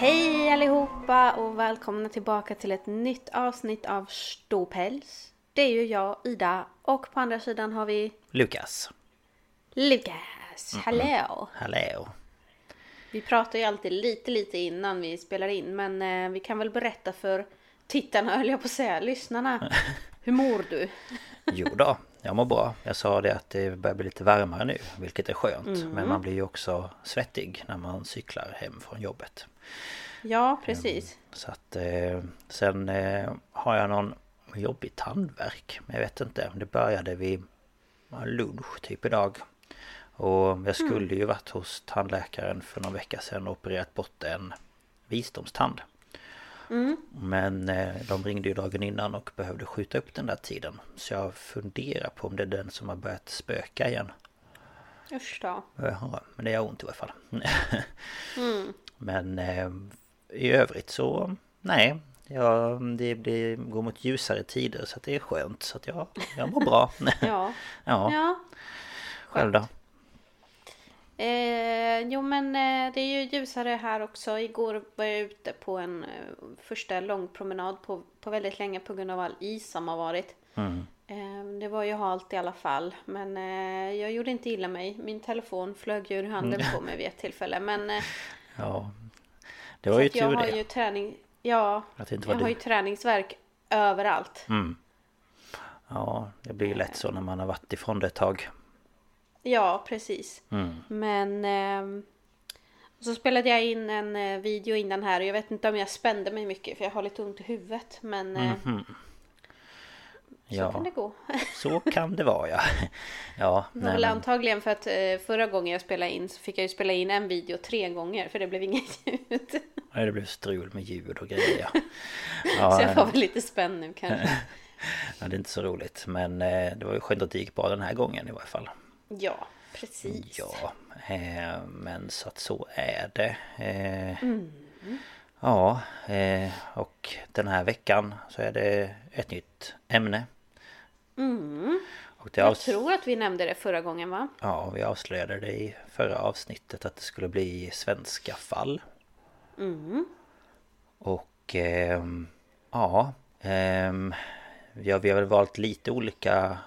Hej allihopa och välkomna tillbaka till ett nytt avsnitt av Ståpäls. Det är ju jag, Ida, och på andra sidan har vi Lukas. Lukas. Hallå! Hallå. Vi pratar ju alltid lite, lite innan vi spelar in, men eh, vi kan väl berätta för tittarna, höll jag på att säga, lyssnarna. Hur mår du? Jo då, jag mår bra. Jag sa det att det börjar bli lite varmare nu, vilket är skönt. Mm. Men man blir ju också svettig när man cyklar hem från jobbet. Ja, precis. Så att eh, sen eh, har jag någon jobbig tandvärk. Men jag vet inte, det började vid ja, lunch typ idag. Och jag skulle ju varit hos tandläkaren för någon vecka sedan och opererat bort en visdomstand. Men eh, de ringde ju dagen innan och behövde skjuta upp den där tiden. Så jag funderar på om det är den som har börjat spöka igen. Usch då. Jaha, men det gör ont i alla fall. Men eh, i övrigt så nej. Ja, det blir, går mot ljusare tider så att det är skönt. Så att jag, jag mår bra. Ja. ja, Ja. själv då? Eh, jo men eh, det är ju ljusare här också. Igår var jag ute på en eh, första långpromenad på, på väldigt länge på grund av all is som har varit. Mm. Eh, det var ju halt i alla fall. Men eh, jag gjorde inte illa mig. Min telefon flög ju ur handen på mig vid ett tillfälle. Men eh, Ja. Det var så ju att jag tur har det. ju träning. Ja, Att det inte jag var har du. ju träningsverk överallt. Mm. Ja, det blir ju lätt så när man har varit ifrån det ett tag. Ja, precis. Mm. Men ehm, så spelade jag in en eh, video innan här och jag vet inte om jag spände mig mycket för jag har lite ont i huvudet. Men eh, Mhm. Så Ja. kan det gå. Så kan det vara ja. Ja, Det var väl men, antagligen för att eh, förra gången jag spelade in så fick jag ju spela in en video tre gånger för det blev inget ljud. nej, det blev strul med ljud och grejer ja. så jag Ja, var väl lite spänd nu kanske. ja, det är inte så roligt. Men eh, det var ju skönt att det gick bra den här gången i varje fall. Ja, precis. Ja, eh, men så att så är det. Mm. Ja, och den här veckan så är det ett nytt ämne. Mm. Jag tror att vi nämnde det förra gången va? Ja, vi avslöjade det i förra avsnittet att det skulle bli svenska fall. Mm. Och ehm, ja, ehm, ja, vi har väl valt lite olika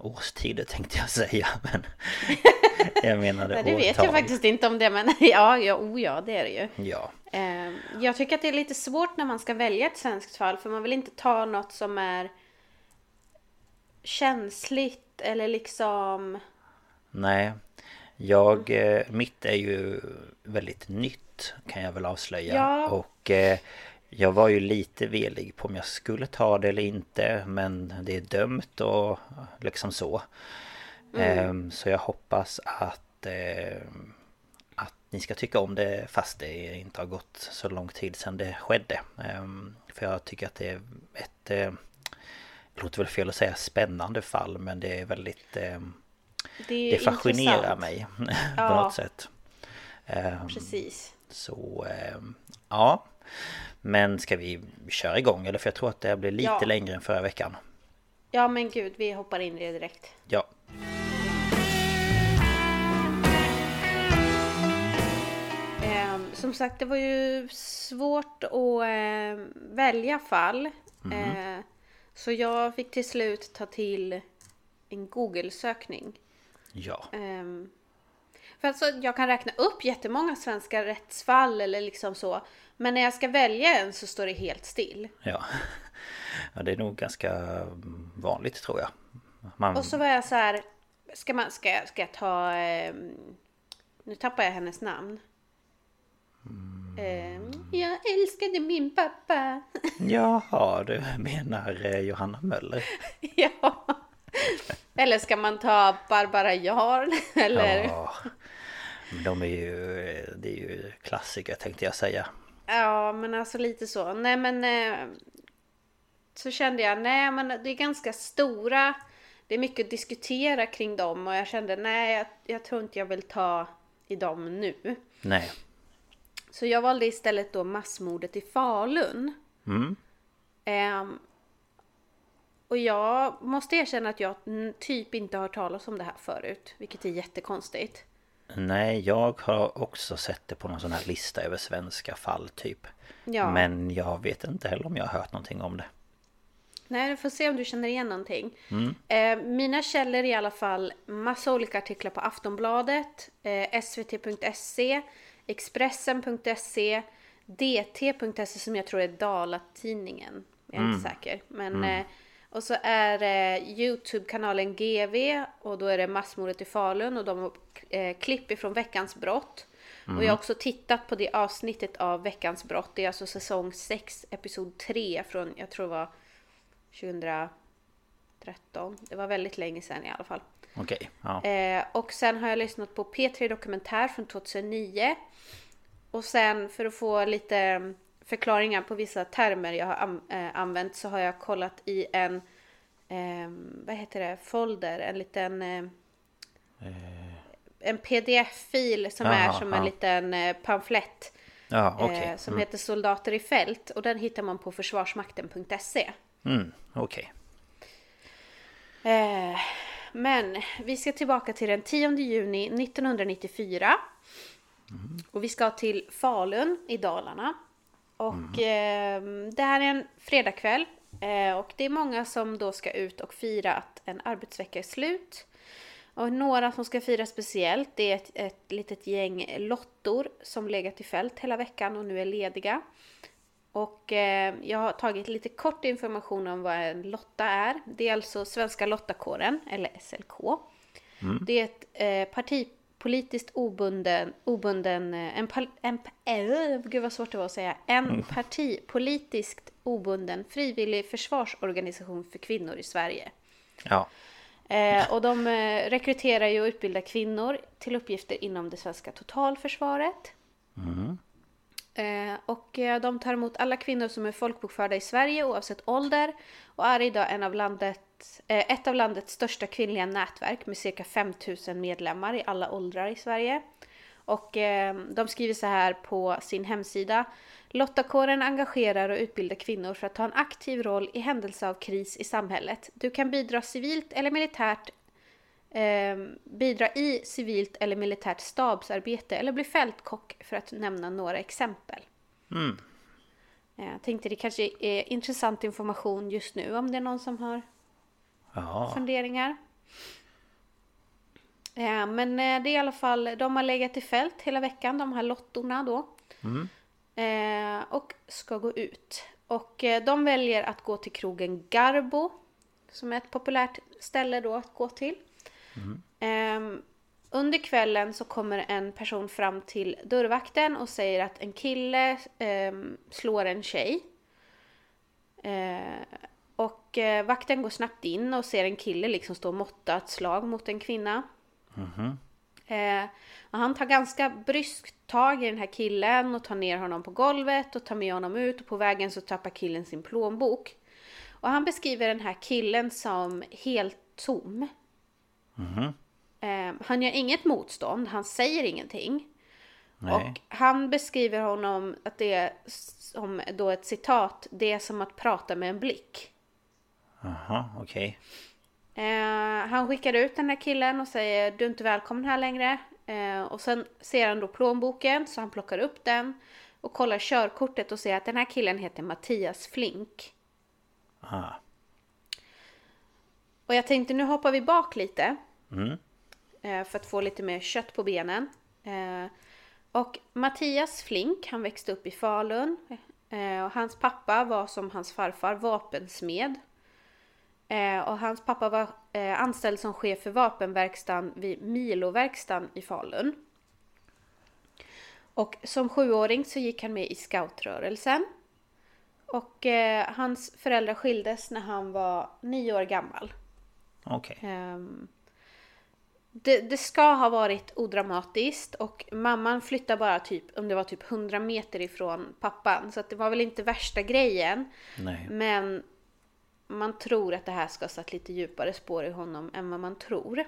årstider tänkte jag säga. Men jag menade Nej, det vet årtal. jag faktiskt inte om det men ja, ja, oh, ja det är det ju. Ja, Eh, Jag tycker att det är lite svårt när man ska välja ett svenskt fall för man vill inte ta något som är känsligt eller liksom... nej. Jag, eh, mitt är ju väldigt nytt kan jag väl avslöja. Ja. Och eh, jag var ju lite velig på om jag skulle ta det eller inte. Men det är dömt och liksom så. Ehm, Så jag hoppas att, eh, att ni ska tycka om det fast det inte har gått så lång tid sedan det skedde. Ehm, För jag tycker att det är ett, eh, det låter väl fel att säga spännande fall men det är väldigt, eh, Det, det fascinerar intressant. mig på Ja. något sätt. Ehm, Precis. Så ehm, ja Men ska vi köra igång eller? För jag tror att det blir lite Ja. längre än förra veckan Ja men gud, vi hoppar in i det direkt. Ja Ehm, som sagt, det var ju svårt att ehm, välja fall. Eh, så jag fick till slut ta till en Google-sökning. Ja Ehm, för alltså, jag kan räkna upp jättemånga svenska rättsfall eller liksom så. Men när jag ska välja en så står det helt still. Ja Ja det är nog ganska vanligt tror jag Man, Och så var jag så här, ska, man, ska, jag, ska jag ta... ehm, nu tappar jag hennes namn. Ehm, jag älskade min pappa. Jaha du menar eh, Johanna Möller ja. Eller ska man ta Barbara Jarl? Eller? Ja Men de är ju Det är ju klassiker tänkte jag säga Ja, men alltså lite så. Nej, men eh, så kände jag, nej, men det är ganska stora. Det är mycket att diskutera kring dem och jag kände, nej, jag, jag tror inte jag vill ta i dem nu. Nej Så jag valde istället då massmordet i Falun. Mm. Ehm, och jag måste erkänna att jag mm, typ inte har hört talas om det här förut, vilket är jättekonstigt. Nej, jag har också sett det på någon sån här lista över svenska fall typ. Ja. Men jag vet inte heller om jag har hört någonting om det. Nej, du får se om du känner igen någonting. Eh, mina källor är i alla fall massa olika artiklar på Aftonbladet, eh, svt.se, Expressen.se, dt.se som jag tror är Dalatidningen. Jag är inte säker. Men, eh, och så är det Youtube-kanalen GV och då är det Massmordet i Falun och de har eh, klipp ifrån Veckans brott. Och jag har också tittat på det avsnittet av Veckans brott. Det är alltså säsong 6, episod 3 från, jag tror det var 2013. Det var väldigt länge sedan i alla fall. Okej, ja. Eh, och sen har jag lyssnat på P3 Dokumentär från 2009. Och sen för att få lite mm, förklaringar på vissa termer jag har eh, använt så har jag kollat i en, eh, vad heter det, folder, en liten eh, en pdf-fil som är Jaha, som en ja. liten eh, pamflett. Ja, okej. Eh, som heter Soldater i fält och den hittar man på försvarsmakten.se. Mm, okej. Eh, men vi ska tillbaka till den 10 juni 1994. Och vi ska till Falun i Dalarna. Och eh, det här är en fredagkväll. Eh, och det är många som då ska ut och fira att en arbetsvecka är slut. Och några som ska fira speciellt, det är ett, ett litet gäng lottor som legat i fält hela veckan och nu är lediga. Och eh, jag har tagit lite kort information om vad en lotta är. Det är alltså Svenska Lottakåren, eller SLK. Det är ett eh, partipolitiskt obunden, obunden eh, en, pal- en, äh, gud vad svårt det var att säga, en partipolitiskt obunden frivillig försvarsorganisation för kvinnor i Sverige. Ja. Eh, och de eh, rekryterar ju och utbildar kvinnor till uppgifter inom det svenska totalförsvaret. Eh, Eh, och eh, de tar emot alla kvinnor som är folkbokförda i Sverige oavsett ålder och är idag en av landet, eh, ett av landets största kvinnliga nätverk med cirka 5000 medlemmar i alla åldrar i Sverige. Och de skriver så här på sin hemsida. Lottakåren engagerar och utbildar kvinnor för att ta en aktiv roll i händelse av kris i samhället. Du kan bidra civilt eller militärt eh, bidra i civilt eller militärt stabsarbete eller bli fältkock för att nämna några exempel. Mm. Eh, Jag tänkte det kanske är intressant information just nu om det är någon som har Ja. funderingar. Eh, Men eh, det är i alla fall, de har legat i fält hela veckan, de här lottorna då. Eh, Och ska gå ut. Och eh, de väljer att gå till krogen Garbo. Som är ett populärt ställe då att gå till. Ehm, under kvällen så kommer en person fram till dörrvakten och säger att en kille ehm, slår en tjej. Eh, och eh, vakten går snabbt in och ser en kille liksom stå och måtta ett slag mot en kvinna. Eh, och han tar ganska bryskt tag i den här killen och tar ner honom på golvet och tar med honom ut och på vägen så tappar killen sin plånbok. Och han beskriver den här killen som helt tom. Eh, han gör inget motstånd, han säger ingenting. Nej. Och han beskriver honom att det är som då ett citat. Det är som att prata med en blick. Jaha, okej. Eh, han skickar ut den här killen och säger du är inte välkommen här längre. Eh, och sen ser han då plånboken så han plockar upp den. Och kollar körkortet och ser att den här killen heter Mattias Flink. Ah. Och jag tänkte nu hoppar vi bak lite. Mm. eh, För att få lite mer kött på benen. Eh, Och Mattias Flink, han växte upp i Falun. Eh, Och hans pappa var som hans farfar vapensmed. Och hans pappa var anställd som chef för vapenverkstan vid Miloverkstan i Falun. Och som sjuåring så gick han med i scoutrörelsen. Och eh, hans föräldrar skildes när han var nio år gammal. Okej. Ehm, det, det ska ha varit odramatiskt och mamman flyttade bara typ, om det var typ 100 meter ifrån pappan. Så att det var väl inte värsta grejen. Nej. Men man tror att det här ska ha satt lite djupare spår i honom än vad man tror.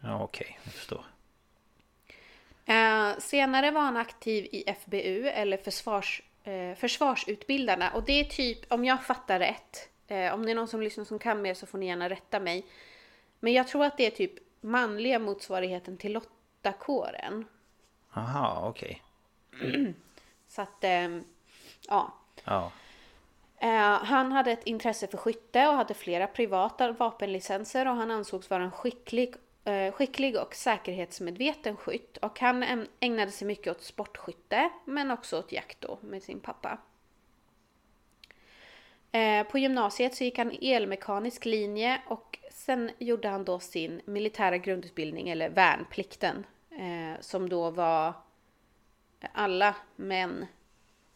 Ja, okej. Jag förstår. Eh, senare var han aktiv i FBU eller försvars, eh, Försvarsutbildarna och det är typ, om jag fattar rätt, eh, om det är någon som lyssnar som kan mer så får ni gärna rätta mig. Men jag tror att det är typ manliga motsvarigheten till Lottakåren. Aha, okej. Så att, ehm, ja. Ja. Eh, han hade ett intresse för skytte och hade flera privata vapenlicenser och han ansågs vara en skicklig, eh, skicklig och säkerhetsmedveten skytt. Och han ägnade sig mycket åt sportskytte men också åt jakt då med sin pappa. Eh, på gymnasiet så gick han elmekanisk linje och sen gjorde han då sin militära grundutbildning eller värnplikten. Eh, som då var alla män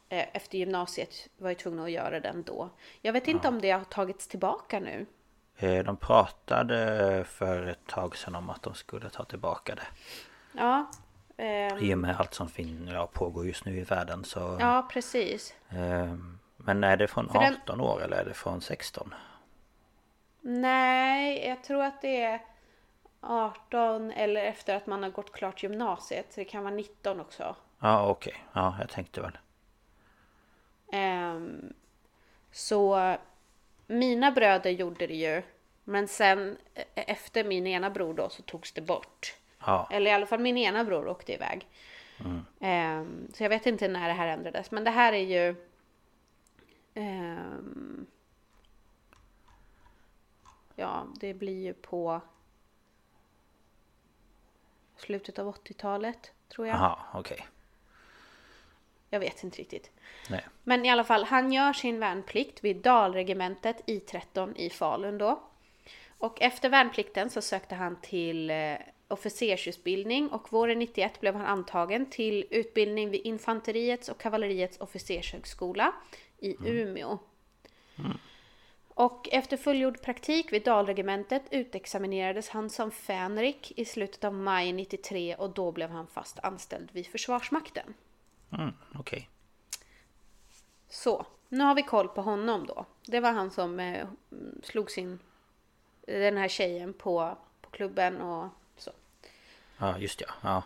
eh, efter gymnasiet var ju tvungna att göra den då. Jag vet inte om det har tagits tillbaka nu. Eh, De pratade för ett tag sedan om att de skulle ta tillbaka det. Ja, ehm, I och med allt som fin- ja, pågår just nu i världen så... ja precis. Eh, Men är det från För den- 18 år eller är det från 16? Nej, jag tror att det är 18 eller efter att man har gått klart gymnasiet. Så det kan vara 19 också. Ja, okej. Ja, jag tänkte väl. Ehm, så mina bröder gjorde det ju. Men sen e- efter min ena bror då så togs det bort. Ja, Eller i alla fall min ena bror åkte iväg. Ehm, så jag vet inte när det här ändrades. Men det här är ju... ehm, ja, det blir ju på slutet av 80-talet, tror jag. Jaha, okej. Jag vet inte riktigt. Nej. Men i alla fall, han gör sin värnplikt vid Dalregementet I 13 i Falun då. Och efter värnplikten så sökte han till eh, officersutbildning och våren 91 blev han antagen till utbildning vid Infanteriets och kavalleriets officershögskola i Umeå. Och efter fullgjord praktik vid Dalregementet utexaminerades han som fänrik i slutet av maj 93 och då blev han fast anställd vid Försvarsmakten. Mm, okej. Så, nu har vi koll på honom då. Det var han som eh, slog sin, den här tjejen på, på klubben och så. Ja, just ja. Ja.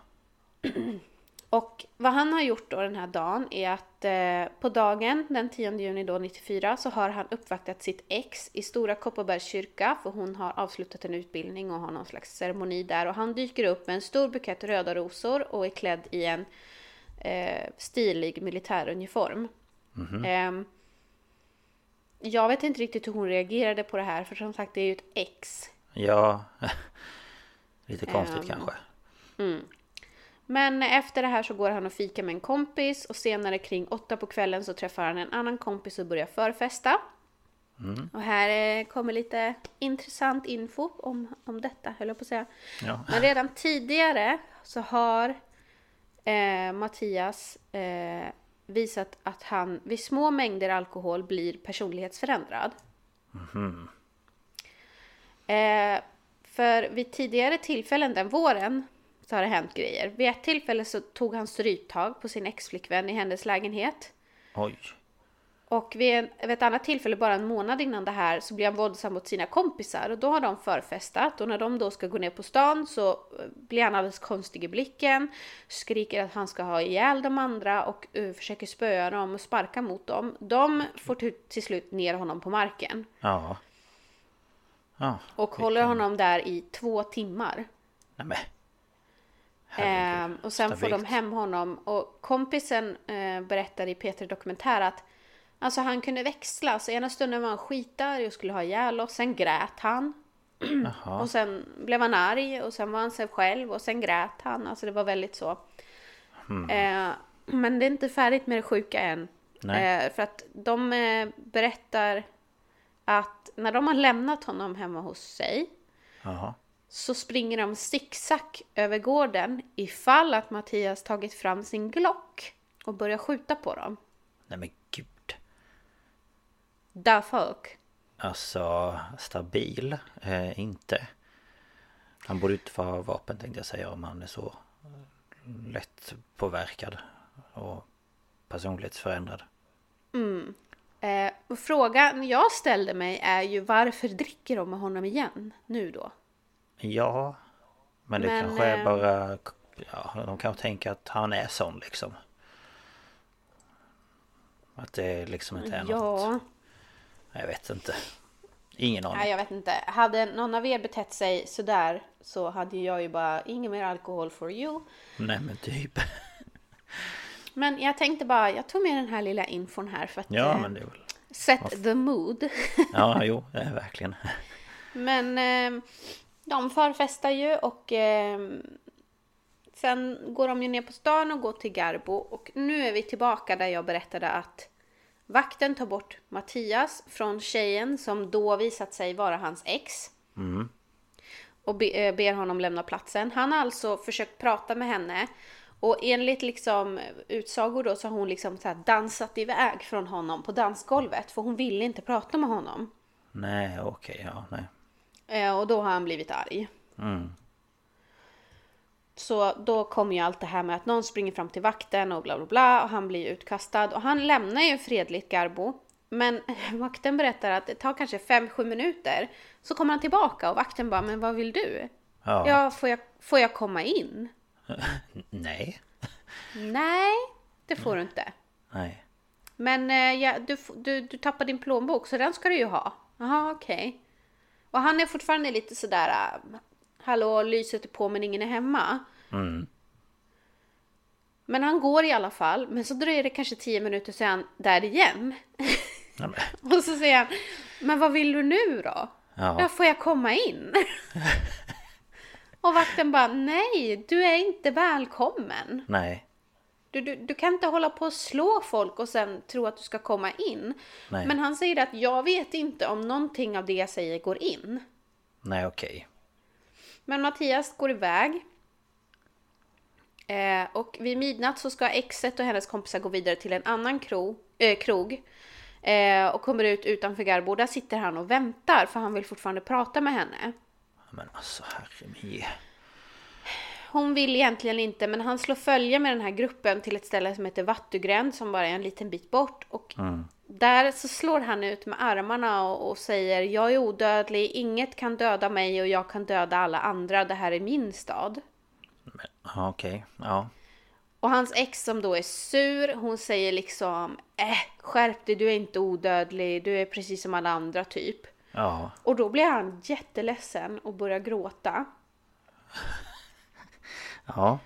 Och vad han har gjort då den här dagen är att eh, på dagen den 10 juni då 94 så har han uppvaktat sitt ex i Stora Kopparbergs kyrka för hon har avslutat en utbildning och har någon slags ceremoni där och han dyker upp med en stor bukett röda rosor och är klädd i en eh, stilig militäruniform. Ehm, jag vet inte riktigt hur hon reagerade på det här för som sagt det är ju ett ex. Ja. Lite konstigt Ehm. kanske. Men efter det här så går han och fika med en kompis och senare kring åtta på kvällen så träffar han en annan kompis och börjar förfesta. Och här eh, kommer lite intressant info om, om detta, höll jag på att säga. Ja. Men redan tidigare så har eh, Mattias eh, visat att han vid små mängder alkohol blir personlighetsförändrad. Eh, för vid tidigare tillfällen den våren så har det hänt grejer. Vid ett tillfälle så tog han stryptag på sin exflickvän i hennes lägenhet. Oj. Och vid, en, vid ett annat tillfälle, bara en månad innan det här, så blir han våldsam mot sina kompisar. Och då har de förfestat. Och när de då ska gå ner på stan så eh, blir han alldeles konstig i blicken. Skriker att han ska ha ihjäl de andra och uh, försöker spöa dem och sparka mot dem. De får till, slut ner honom på marken. Ja. Ja. Och håller honom där i två timmar. Nej Ehm, och sen får de stabilt. hem honom och kompisen eh, berättar i Peter Dokumentär att alltså han kunde växla. Så ena stunden var han skitarg och skulle ha ihjäl oss. Sen grät han. Och sen blev han arg och sen var han sig själv och sen grät han. Alltså det var väldigt så. Hmm. Eh, men det är inte färdigt med det sjuka än. Eh, för att de eh, berättar att när de har lämnat honom hemma hos sig Jaha. Så springer de zigzag över gården ifall att Mattias tagit fram sin Glock och börjar skjuta på dem. Nej men gud. Da fuck. Alltså stabil. Eh, inte. Han borde inte få ha vapen tänkte jag säga om han är så eh, lätt påverkad. Och personlighetsförändrad. Eh, och frågan jag ställde mig är ju varför dricker de med honom igen nu då? Ja. Men det Men, kanske är eh, bara... Ja, de kanske tänker att han är sån liksom. Att det liksom inte är något... Ja, Jag vet inte. Ingen aning. nej jag vet inte. Hade någon av er betett sig sådär så hade jag ju bara ingen mer alkohol for you. Nej men typ. Men jag tänkte bara, jag tog med den här lilla infon här för att Ja eh, men det är väl... set the mood. Ja jo, det är verkligen. Men eh, de förfestar ju och eh, sen går de ju ner på stan och går till Garbo och nu är vi tillbaka där jag berättade att vakten tar bort Mattias från tjejen som då visat sig vara hans ex. Och be, eh, ber honom lämna platsen. Han har alltså försökt prata med henne och enligt liksom utsagor då så har hon liksom så här dansat iväg från honom på dansgolvet för hon ville inte prata med honom. Nej okej, ja nej. Eh, och då har han blivit arg. Så då kommer ju allt det här med att någon springer fram till vakten och bla bla bla och han blir utkastad och han lämnar ju fredligt Garbo. Men vakten berättar att det tar kanske 5-7 minuter så kommer han tillbaka och vakten bara men vad vill du? Ja. Ja, får jag, får jag komma in? Nej. Nej, det får du inte. Nej. Men eh, ja, du, du, du tappar din plånbok så den ska du ju ha. Jaha, okej. Och han är fortfarande lite sådär... äh, Hallå, lyset är på men ingen är hemma. Men han går i alla fall. Men så dröjer det kanske tio minuter så är han där igen. Men, Och så säger han, men vad vill du nu då? Ja. Ja, får jag komma in? Och vakten bara, nej, du är inte välkommen. nej. Du, du, du kan inte hålla på och slå folk och sen tro att du ska komma in. Nej. Men han säger att jag vet inte om någonting av det jag säger går in. Nej okej. Men Mattias går iväg. Eh, och vid midnatt så ska exet och hennes kompisar gå vidare till en annan kro, eh, krog. Eh, och kommer ut utanför Garbo. Där sitter han och väntar för han vill fortfarande prata med henne. Men alltså herre min. Hon vill egentligen inte men han slår följe med den här gruppen till ett ställe som heter Vattugränd som bara är en liten bit bort. Och där så slår han ut med armarna och, och säger jag är odödlig, inget kan döda mig och jag kan döda alla andra, det här är min stad. Okej. Ja. Och hans ex som då är sur, hon säger liksom äh, skärp dig, du är inte odödlig, du är precis som alla andra typ. Ja. Och då blir han jätteledsen och börjar gråta. Ja.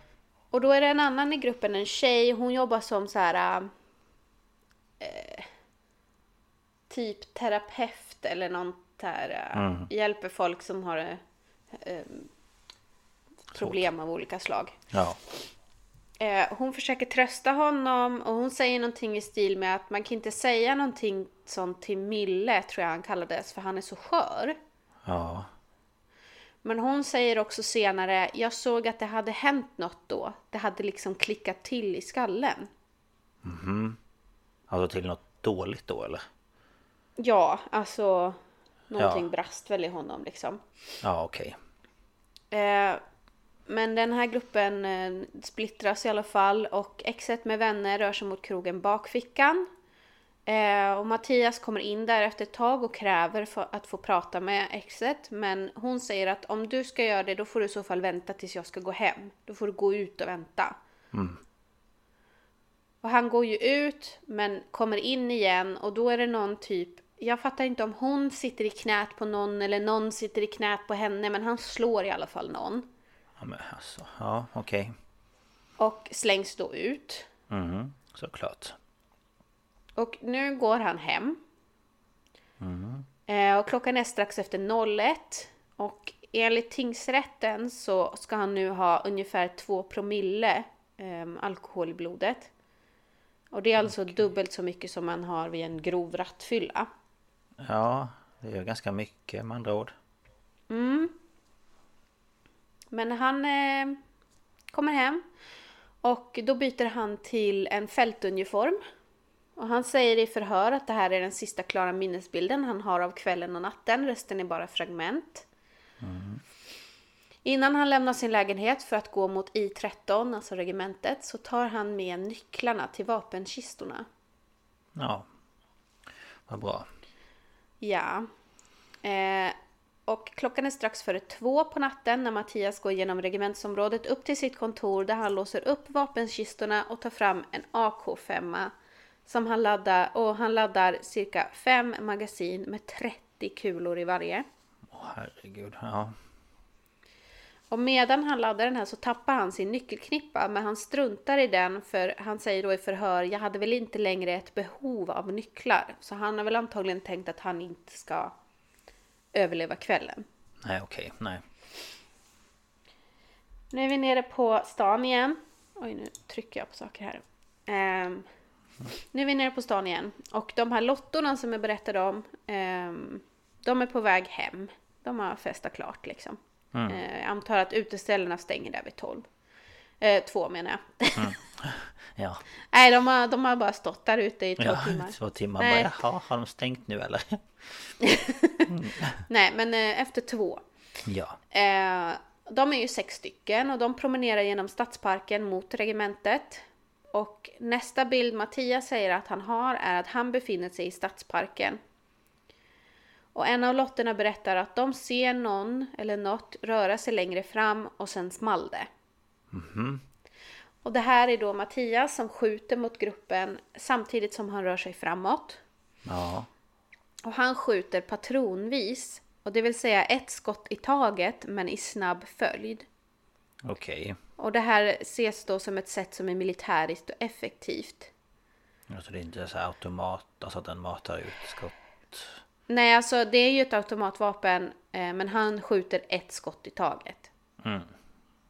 Och då är det en annan i gruppen, en tjej, hon jobbar som så här... Eh, typ terapeut eller något där. Eh, Hjälper folk som har eh, problem av olika slag. Ja. Eh, hon försöker trösta honom och hon säger någonting i stil med att man kan inte säga någonting sånt till Mille, tror jag han kallades, för han är så skör. Ja. Men hon säger också senare, jag såg att det hade hänt något då. Det hade liksom klickat till i skallen. Alltså till något dåligt då eller? Ja, alltså någonting Ja. brast väl i honom liksom. Ja okej. Eh, men den här gruppen eh, splittras i alla fall och exet med vänner rör sig mot krogen Bakfickan. Eh, och Mattias kommer in där efter ett tag och kräver att få prata med exet. Men hon säger att om du ska göra det då får du i så fall vänta tills jag ska gå hem. Då får du gå ut och vänta. Och han går ju ut men kommer in igen och då är det någon typ jag fattar inte om hon sitter i knät på någon eller någon sitter i knät på henne men han slår i alla fall någon. Ja men alltså, ja okej. Och slängs då ut. Mhm, såklart. Och nu går han hem. Eh, och klockan är strax efter 01. Och enligt tingsrätten så ska han nu ha ungefär 2 promille eh, alkohol i blodet. Och det är alltså dubbelt så mycket som man har vid en grov rattfylla. Ja, det är ganska mycket med andra ord. Men han eh, kommer hem och då byter han till en fältuniform. Och han säger i förhör att det här är den sista klara minnesbilden han har av kvällen och natten. Resten är bara fragment. Innan han lämnar sin lägenhet för att gå mot I13, alltså regementet, så tar han med nycklarna till vapenkistorna. Ja. Vad bra. Ja. Eh, och klockan är strax före två på natten när Mattias går genom regementsområdet upp till sitt kontor där han låser upp vapenkistorna och tar fram en AK5 som han laddar och han laddar cirka fem magasin med 30 kulor i varje. Åh herregud. Ja. Och medan han laddar den här så tappar han sin nyckelknippa men han struntar i den för han säger då i förhör jag hade väl inte längre ett behov av nycklar. Så han har väl antagligen tänkt att han inte ska överleva kvällen. Nej okej, nej. Nu är vi nere på stan igen. Oj, nu trycker jag på saker här. Ehm, nu är vi nere på stan igen. Och de här lottorna som jag berättade om, ehm, de är på väg hem. De har festat klart liksom. Eh, jag antar att uteställena stänger där vid 12. Eh, två menar jag. Ja. Nej, de har, de har bara stått där ute i två ja, timmar. Två timmar Nej. bara, jaha, har de stängt nu eller? Nej, men eh, efter två. Ja. Eh, de är ju sex stycken och de promenerar genom stadsparken mot regementet. Och nästa bild Mattias säger att han har är att han befinner sig i stadsparken. Och en av lotterna berättar att de ser någon eller något röra sig längre fram och sen small det. Och det här är då Mattias som skjuter mot gruppen samtidigt som han rör sig framåt. Ja. Och han skjuter patronvis. Och det vill säga ett skott i taget men i snabb följd. Okej. Och det här ses då som ett sätt som är militäriskt och effektivt. Alltså det är inte så automat, alltså att den matar ut skott. Nej, alltså det är ju ett automatvapen eh, men han skjuter ett skott i taget.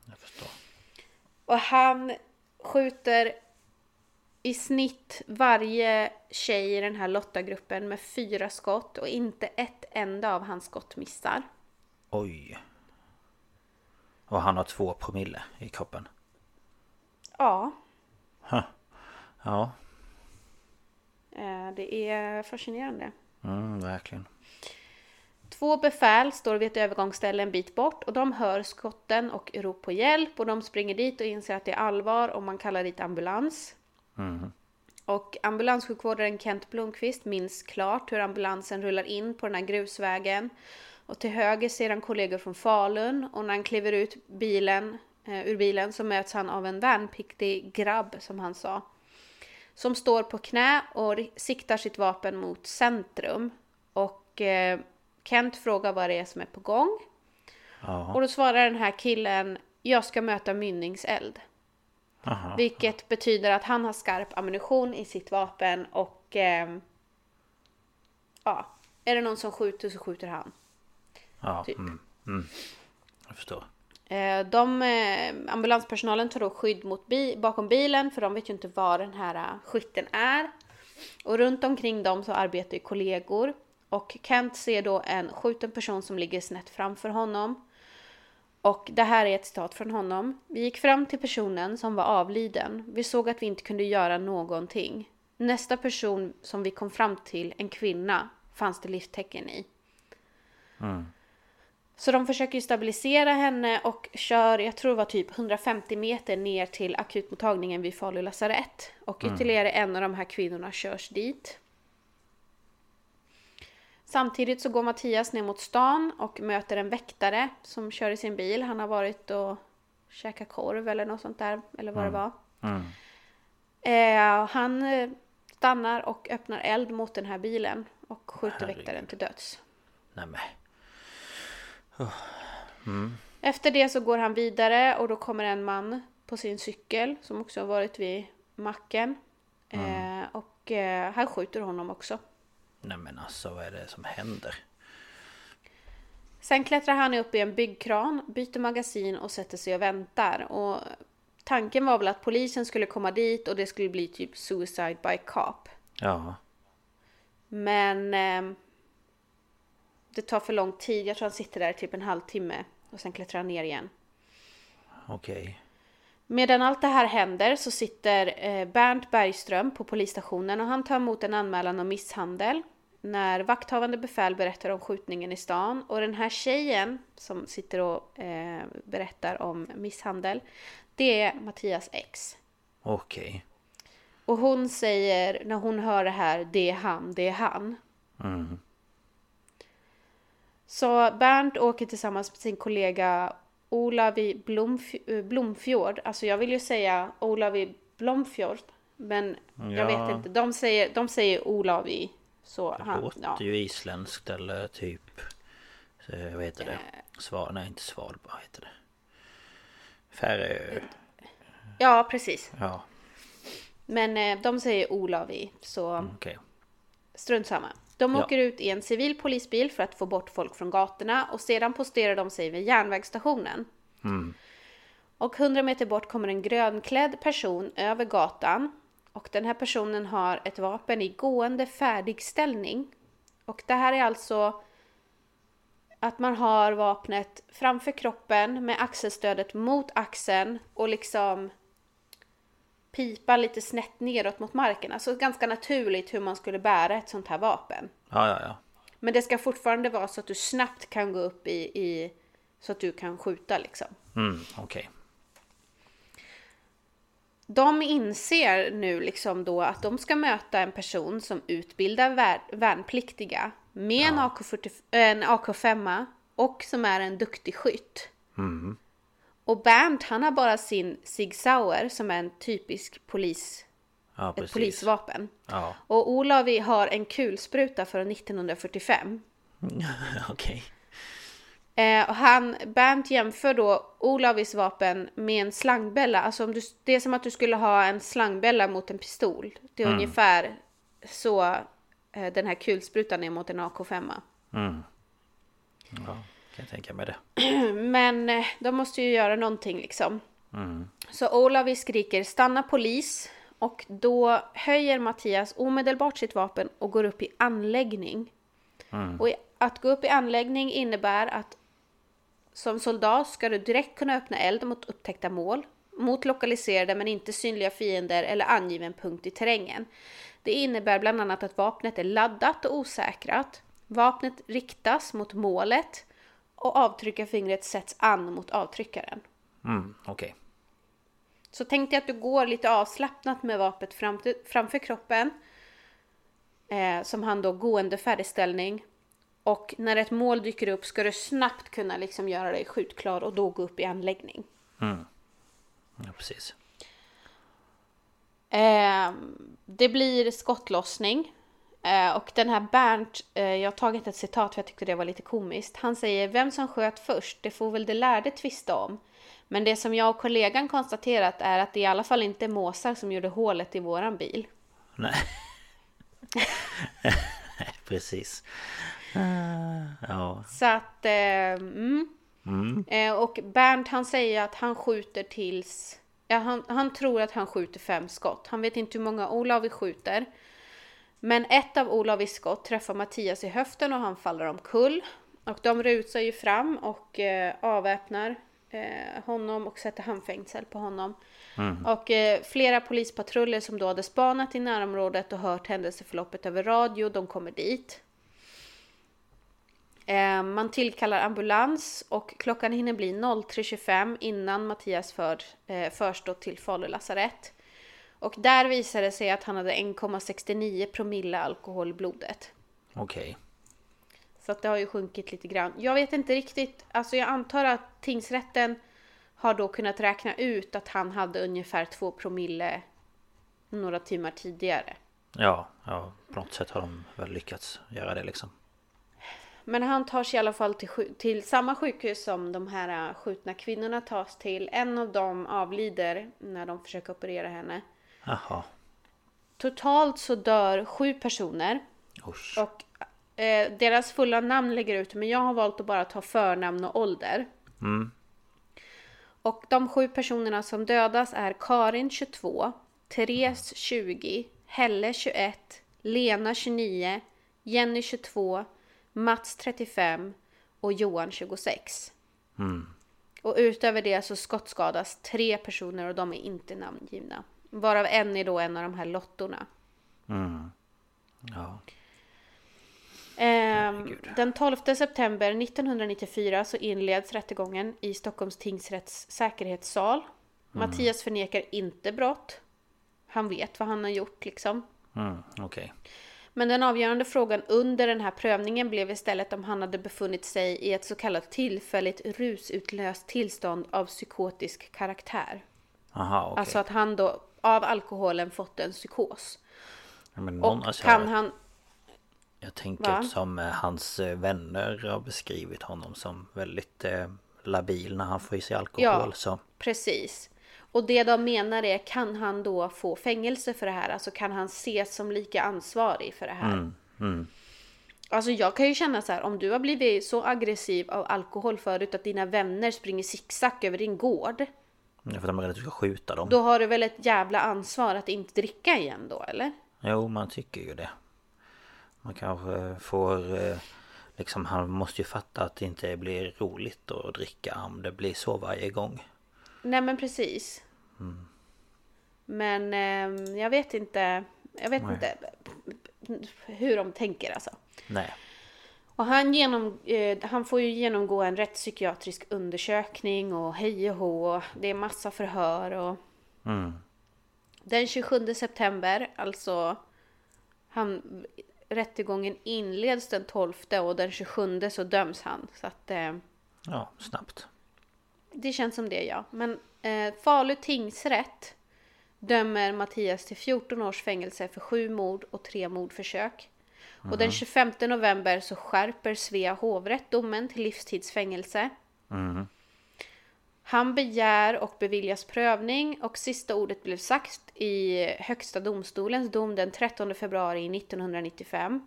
Jag förstår. Och han skjuter i snitt varje tjej i den här Lotta-gruppen med fyra skott och inte ett enda av hans skott missar. Oj. Och han har två promille i kroppen. Ja, Ja. eh, det är fascinerande. Mm, verkligen. Två befäl står vid ett övergångsställe en bit bort och de hör skotten och rop på hjälp och de springer dit och inser att det är allvar och man kallar dit ambulans. Och ambulanssjukvårdaren Kent Blomqvist minns klart hur ambulansen rullar in på den här grusvägen. Och till höger ser han kollegor från Falun och när han kliver ut bilen, eh, ur bilen så möts han av en värnpliktig grabb som han sa. Som står på knä och siktar sitt vapen mot centrum. Och eh, Kent frågar vad det är som är på gång. Ja. Och då svarar den här killen, jag ska möta mynningseld. Aha. Vilket betyder att han har skarp ammunition i sitt vapen och ehm, ja, är det någon som skjuter så skjuter han. Ja. typ. Mm, mm. Jag förstår. Eh, de, eh, ambulanspersonalen tar då skydd mot bi- bakom bilen för de vet ju inte var den här eh, skytten är. Och runt omkring dem så arbetar ju kollegor. Och Kent ser då en skjuten person som ligger snett framför honom. Och det här är ett citat från honom. Vi gick fram till personen som var avliden. Vi såg att vi inte kunde göra någonting. Nästa person som vi kom fram till, en kvinna, fanns det livstecken i. Så de försöker ju stabilisera henne och kör, jag tror det var typ 150 meter ner till akutmottagningen vid Falu lasarett. Och ytterligare en av de här kvinnorna körs dit. Samtidigt så går Mattias ner mot stan och möter en väktare som kör i sin bil. Han har varit och käkat korv eller något sånt där, eller vad det var. Mm. Eh, han eh, stannar och öppnar eld mot den här bilen och skjuter Herregud. väktaren till döds. Nämen. Efter det så går han vidare och då kommer en man på sin cykel som också har varit vid macken. Eh, och eh, han skjuter honom också. Nämen alltså vad är det som händer? Sen klättrar han upp i en byggkran, byter magasin och sätter sig och väntar. Och tanken var väl att polisen skulle komma dit och det skulle bli typ suicide by cop. Ja. Men eh, det tar för lång tid. Jag tror han sitter där typ en halvtimme och sen klättrar han ner igen. Okej. Medan allt det här händer så sitter eh, Bernt Bergström på polisstationen och han tar emot en anmälan om misshandel. När vakthavande befäl berättar om skjutningen i stan och den här tjejen som sitter och eh, berättar om misshandel. Det är Mattias ex. Okej. Och hon säger när hon hör det här, det är han, det är han. Mm. Så Bernt åker tillsammans med sin kollega Olavi Blomf- eh, Blomfjord. Alltså jag vill ju säga Olavi Blomfjord. Men jag Ja. vet inte. De säger, de säger Olavi. Så Det han, låter ja. ju isländskt eller typ... Så, vad heter det? Sval... Nej inte Svalbard, heter det? Färö... ja, precis. Ja, Men eh, de säger Olavi. Så okej. strunt samma. De Ja. åker ut i en civil polisbil för att få bort folk från gatorna. Och sedan posterar de sig vid järnvägsstationen. Mm. Och 100 meter bort kommer en grönklädd person över gatan. Och den här personen har ett vapen i gående färdigställning. Och det här är alltså att man har vapnet framför kroppen med axelstödet mot axeln och liksom pipa lite snett neråt mot marken. Alltså ganska naturligt hur man skulle bära ett sånt här vapen. Ja, ja, ja. Men det ska fortfarande vara så att du snabbt kan gå upp i, i så att du kan skjuta liksom. Mm, okej. De inser nu liksom då att de ska möta en person som utbildar vär- värnpliktiga med AK40, en AK5 och som är en duktig skytt. Mm. Och Bernt han har bara sin Sig Sauer som är en typisk polis, Ja, ett precis. polisvapen. Ja, Och Olavi har en kulspruta från 1945. okej. Eh, och han, Bernt jämför då Olavis vapen med en slangbälla. Alltså om du, det är som att du skulle ha en slangbälla mot en pistol. Det är ungefär så eh, den här kulsprutan är mot en AK5. Mm. Ja, kan jag tänka mig det. Men eh, de måste ju göra någonting liksom. Mm. Så Olavi skriker stanna polis. Och då höjer Mattias omedelbart sitt vapen och går upp i anläggning. Och i- att gå upp i anläggning innebär att som soldat ska du direkt kunna öppna eld mot upptäckta mål, mot lokaliserade men inte synliga fiender eller angiven punkt i terrängen. Det innebär bland annat att vapnet är laddat och osäkrat. Vapnet riktas mot målet och avtryckarfingret sätts an mot avtryckaren. Mm, okej. Så tänk dig att du går lite avslappnat med vapnet fram framför kroppen. Eh, som han då gående färdigställning. Och när ett mål dyker upp ska du snabbt kunna liksom göra dig skjutklar och då gå upp i anläggning. Ja, precis. Eh, det blir skottlossning. Eh, och den här Bernt, eh, jag har tagit ett citat för jag tyckte det var lite komiskt. Han säger vem som sköt först, det får väl det lärde tvista om. Men det som jag och kollegan konstaterat är att det i alla fall inte är måsar som gjorde hålet i våran bil. Nej. precis. Ah, Ja. Så att, eh, mm. Eh, och Bernt han säger att han skjuter tills, ja, han, han tror att han skjuter fem skott. Han vet inte hur många Olavi skjuter. Men ett av Olavis skott träffar Mattias i höften och han faller omkull. Och de rusar ju fram och eh, avväpnar eh, honom och sätter handfängsel på honom. Och eh, flera polispatruller som då hade spanat i närområdet och hört händelseförloppet över radio, de kommer dit. Eh, man tillkallar ambulans och klockan hinner bli 03.25 innan Mattias för, eh, förs då till Falu lasarett. Och där visade det sig att han hade 1,69 promille alkohol i blodet. Okej. Så att det har ju sjunkit lite grann. Jag vet inte riktigt, alltså jag antar att tingsrätten har då kunnat räkna ut att han hade ungefär två promille några timmar tidigare. Ja, ja, på något sätt har de väl lyckats göra det liksom. Men han tas i alla fall till, till samma sjukhus som de här äh, skjutna kvinnorna tas till. En av dem avlider när de försöker operera henne. Jaha. Totalt så dör sju personer. Usch. Och eh, deras fulla namn lägger ut, men jag har valt att bara ta förnamn och ålder. Och de sju personerna som dödas är Karin 22, Therese 20, Helle 21, Lena 29, Jenny 22, Mats 35 och Johan 26. Och utöver det så skottskadas tre personer och de är inte namngivna. Varav en är då en av de här lottorna. Ja. Ehm, den 12 september 1994 så inleds rättegången i Stockholms tingsrätts säkerhetssal. Mattias förnekar inte brott. Han vet vad han har gjort liksom. Mm, Okej. Men den avgörande frågan under den här prövningen blev istället om han hade befunnit sig i ett så kallat tillfälligt rusutlöst tillstånd av psykotisk karaktär. Aha, okej. Alltså att han då av alkoholen fått en psykos. Ja, någon, Och alltså, kan han... jag tänker Va? som eh, hans eh, vänner har beskrivit honom som väldigt eh, labil när han får i sig alkohol. Ja. Så Precis. Och det de menar är, kan han då få fängelse för det här? Alltså kan han ses som lika ansvarig för det här? Alltså jag kan ju känna så här, om du har blivit så aggressiv av alkohol förut att dina vänner springer zigzag över din gård. För att de rädda att du ska skjuta dem. Då har du väl ett jävla ansvar att inte dricka igen då, eller? Jo, man tycker ju det. Man kanske får... eh, Liksom, han måste ju fatta att det inte blir roligt att dricka om det blir så varje gång. Nej men precis. Men ehm, jag vet inte, jag vet Nej. inte hur de tänker alltså. Nej. Och han, genom, eh, han får ju genomgå en rättspsykiatrisk undersökning och hej och hå. Det är massa förhör och... Den 27 september, alltså... Han, rättegången inleds den 12 och den 27 så döms han. Så att eh, Ja, snabbt. det känns som det ja. Men eh, Falu tingsrätt dömer Mattias till 14 års fängelse för sju mord och tre mordförsök. Och den 25 november så skärper Svea hovrätt domen till livstidsfängelse. Han begär och beviljas prövning och sista ordet blev sagt i Högsta domstolens dom den 13 februari 1995.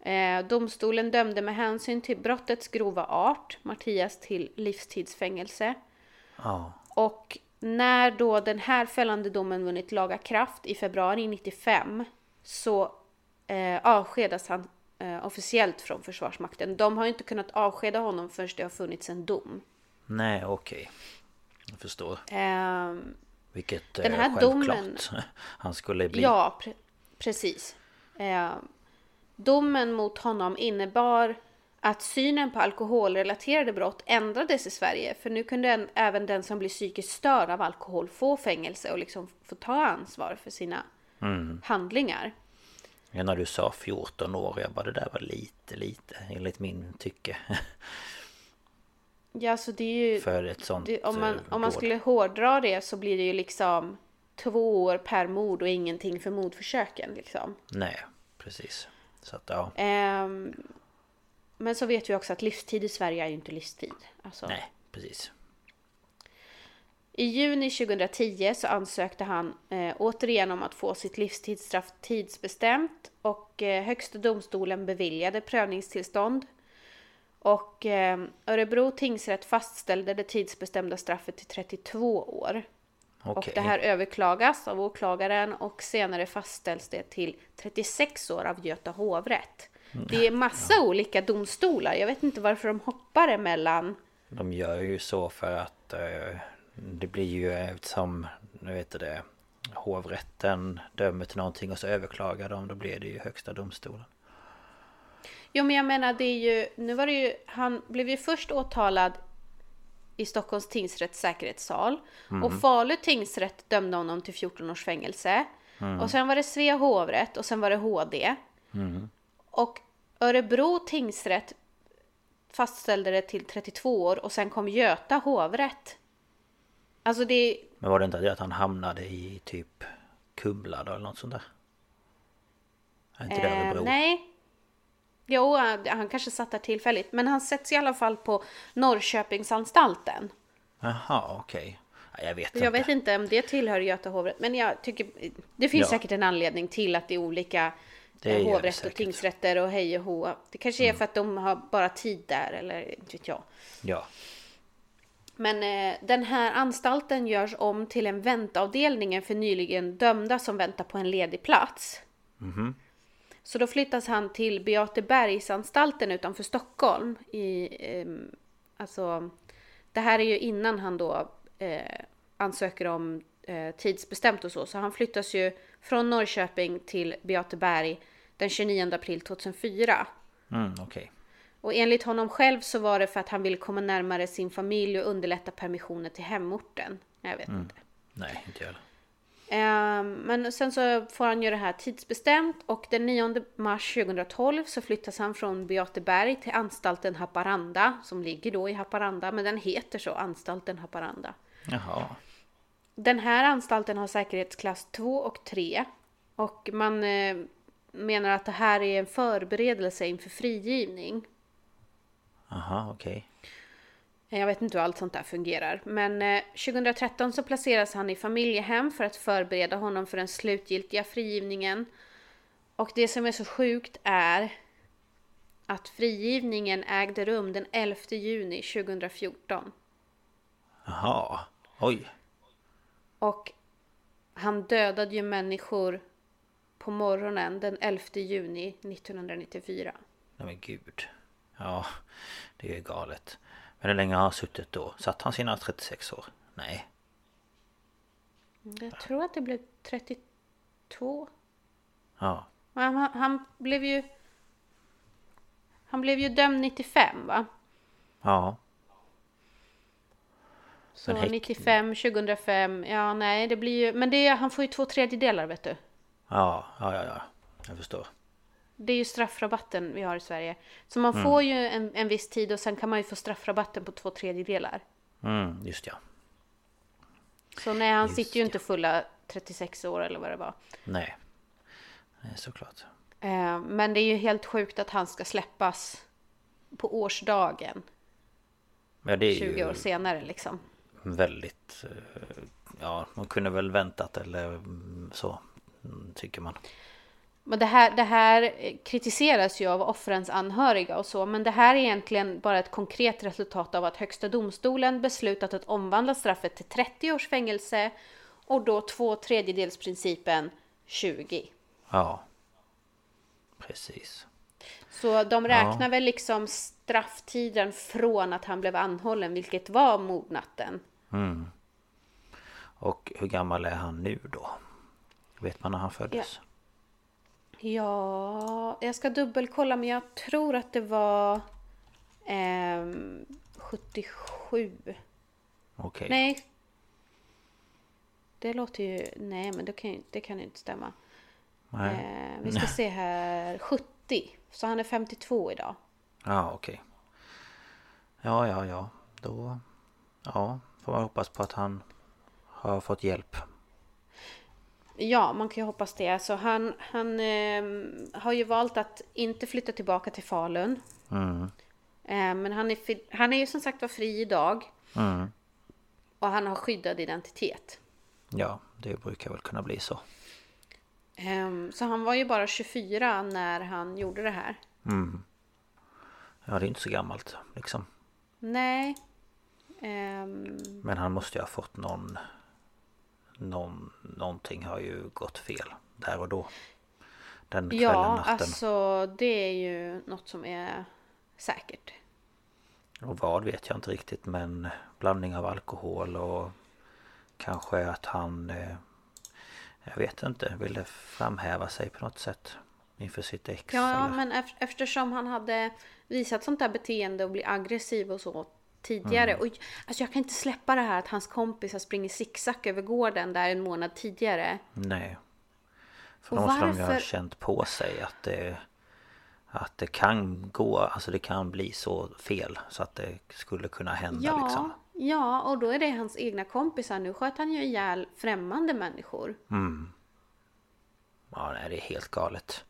Eh, domstolen dömde med hänsyn till brottets grova art Mattias till livstidsfängelse. Ja. Och när då den här fällande domen vunnit laga kraft i februari 95 så eh, avskedas han eh, officiellt från Försvarsmakten. De har inte kunnat avskeda honom förrän det har funnits en dom. Nej, okej. Jag förstår. Ehm, Vilket Den eh, här självklart domen- han skulle bli. Ja, pre- precis. Eh, domen mot honom innebar att synen på alkoholrelaterade brott ändrades i Sverige. För nu kunde en, även den som blir psykiskt störd av alkohol få fängelse och liksom få ta ansvar för sina handlingar. När du sa 14 år, jag bara det där var lite, lite enligt min tycke. Ja, så det är ju... För ett sånt Det, om, man, eh, om man skulle hårdra det så blir det ju liksom två år per mord och ingenting för mordförsöken liksom. Nej, precis. Så att ja, Ehm, men så vet vi också att livstid i Sverige är ju inte livstid. Alltså, nej, precis. I juni 2010 så ansökte han eh, återigen om att få sitt livstidsstraff tidsbestämt och eh, Högsta domstolen beviljade prövningstillstånd. Och eh, Örebro tingsrätt fastställde det tidsbestämda straffet till 32 år. Okej. Och det här överklagas av åklagaren och senare fastställs det till 36 år av Göta hovrätt. Det är massa olika domstolar. Jag vet inte varför de hoppar emellan. De gör ju så för att eh, det blir ju eftersom, nu vet du det, hovrätten dömer till någonting och så överklagar de, då blir det ju högsta domstolen. Jo men jag menar det är ju, nu var det ju, han blev ju först åtalad i Stockholms tingsrätts säkerhetssal. Och Falu tingsrätt dömde honom till 14 års fängelse. Och sen var det Svea hovrätt och sen var det HD. Och Örebro tingsrätt fastställde det till 32 år och sen kom Göta hovrätt. Alltså det... Men var det inte att han hamnade i typ Kumla då eller något sånt där? Är inte det Eh, Örebro? nej. Jo, han, kanske satt där tillfälligt. Men han sätts i alla fall på Norrköpingsanstalten. Jaha, okej. Nej, Jag vet inte. Jag vet inte om det tillhör Göta hovrätt. Men jag tycker det finns Ja. säkert en anledning till att det är olika Det hovrätt och tingsrätter och hej och hå. Det kanske är för att de har bara tid där eller inte vet jag. Ja. Men eh, den här anstalten görs om till en väntavdelning för nyligen dömda som väntar på en ledig plats. Så då flyttas han till Beatebergsanstalten utanför Stockholm. I, ehm, alltså, det här är ju innan han då eh, ansöker om eh, tidsbestämt och så. Så han flyttas ju från Norrköping till Beateberg den 29 april 2004. Mm, okej. Och enligt honom själv så var det för att han ville komma närmare sin familj och underlätta permissioner till hemorten. Jag vet inte. Nej, inte jag. Ehm, Men sen så får han ju det här tidsbestämt och den 9 mars 2012 så flyttas han från Beateberg till anstalten Haparanda som ligger då i Haparanda men den heter så, anstalten Haparanda. Jaha. Den här anstalten har säkerhetsklass 2 och 3 och man eh, menar att det här är en förberedelse inför frigivning. Aha, okej. Jag vet inte hur allt sånt där fungerar. Men eh, 2013 så placeras han i familjehem för att förbereda honom för den slutgiltiga frigivningen. Och det som är så sjukt är att frigivningen ägde rum den 11 juni 2014. Jaha. Oj. Och han dödade ju människor på morgonen den 11 juni 1994. Nej men gud. Ja, det är ju galet. Men hur länge har han suttit då? Satt han sina 36 år? Nej. Jag tror att det blev 32. Ja. Han, han blev ju... Han blev ju dömd 95 va? Ja. Så Men häkt- 95, 2005, ja nej det blir ju... Men det han får ju två tredjedelar vet du. Ja, ja, ja, ja. Jag förstår. Det är ju straffrabatten vi har i Sverige. Så man Mm. får ju en, en viss tid och sen kan man ju få straffrabatten på två tredjedelar. Mm, just ja. Så nej, han Just sitter ju inte fulla 36 år eller vad det var. Nej. Nej, såklart. Eh, men det är ju helt sjukt att han ska släppas på årsdagen Men det är 20 ju år senare liksom. väldigt... eh, Ja, man kunde väl väntat eller så. mm, Tycker man. Men det här, det här kritiseras ju av offrens anhöriga och så, men det här är egentligen bara ett konkret resultat av att Högsta domstolen beslutat att omvandla straffet till 30 års fängelse och då två tredjedelsprincipen 20. Ja. Precis. Så de räknar väl liksom strafftiden från att han blev anhållen, vilket var mordnatten. Och hur gammal är han nu då? Vet man när han föddes? Ja, jag ska dubbelkolla, men jag tror att det var ehm, 77. Okej. Nej. Det låter ju... Nej, men det kan ju, det kan ju inte stämma. Nej. Eh, vi ska se här. 70. Så han är 52 idag. Ja, okej. Ja, ja, ja. Då... Ja, får man hoppas på att han har fått hjälp. Ja, man kan ju hoppas det. Så han, han ehm, har ju valt att inte flytta tillbaka till Falun. Mm. Eh, men han är, han är ju som sagt var fri idag. Mm. Och han har skyddad identitet. Ja, det brukar väl kunna bli så. Ehm, så han var ju bara 24 när han gjorde det här. Ja, det är inte så gammalt liksom. Nej. Ehm, Men han måste ju ha fått någon... någon någonting har ju gått fel där och då. Den kvällen, ja, natten. alltså det är ju något som är säkert. Och vad vet jag inte riktigt men blandning av alkohol och kanske att han... Eh, jag vet inte, ville framhäva sig på något sätt. Inför sitt ex Ja, eller... men ef- eftersom han hade visat sånt där beteende och blir aggressiv och så tidigare. Mm. Och, alltså jag kan inte släppa det här att hans kompis har sprungit zigzag över gården där en månad tidigare. Nej. För Och då måste de ju ha varför- känt på sig att det... Att det kan gå, alltså det kan bli så fel så att det skulle kunna hända Ja, liksom. ja, och då är det hans egna kompisar. Nu sköt han ju ihjäl främmande människor. Mm. Ja, nej, det är helt galet.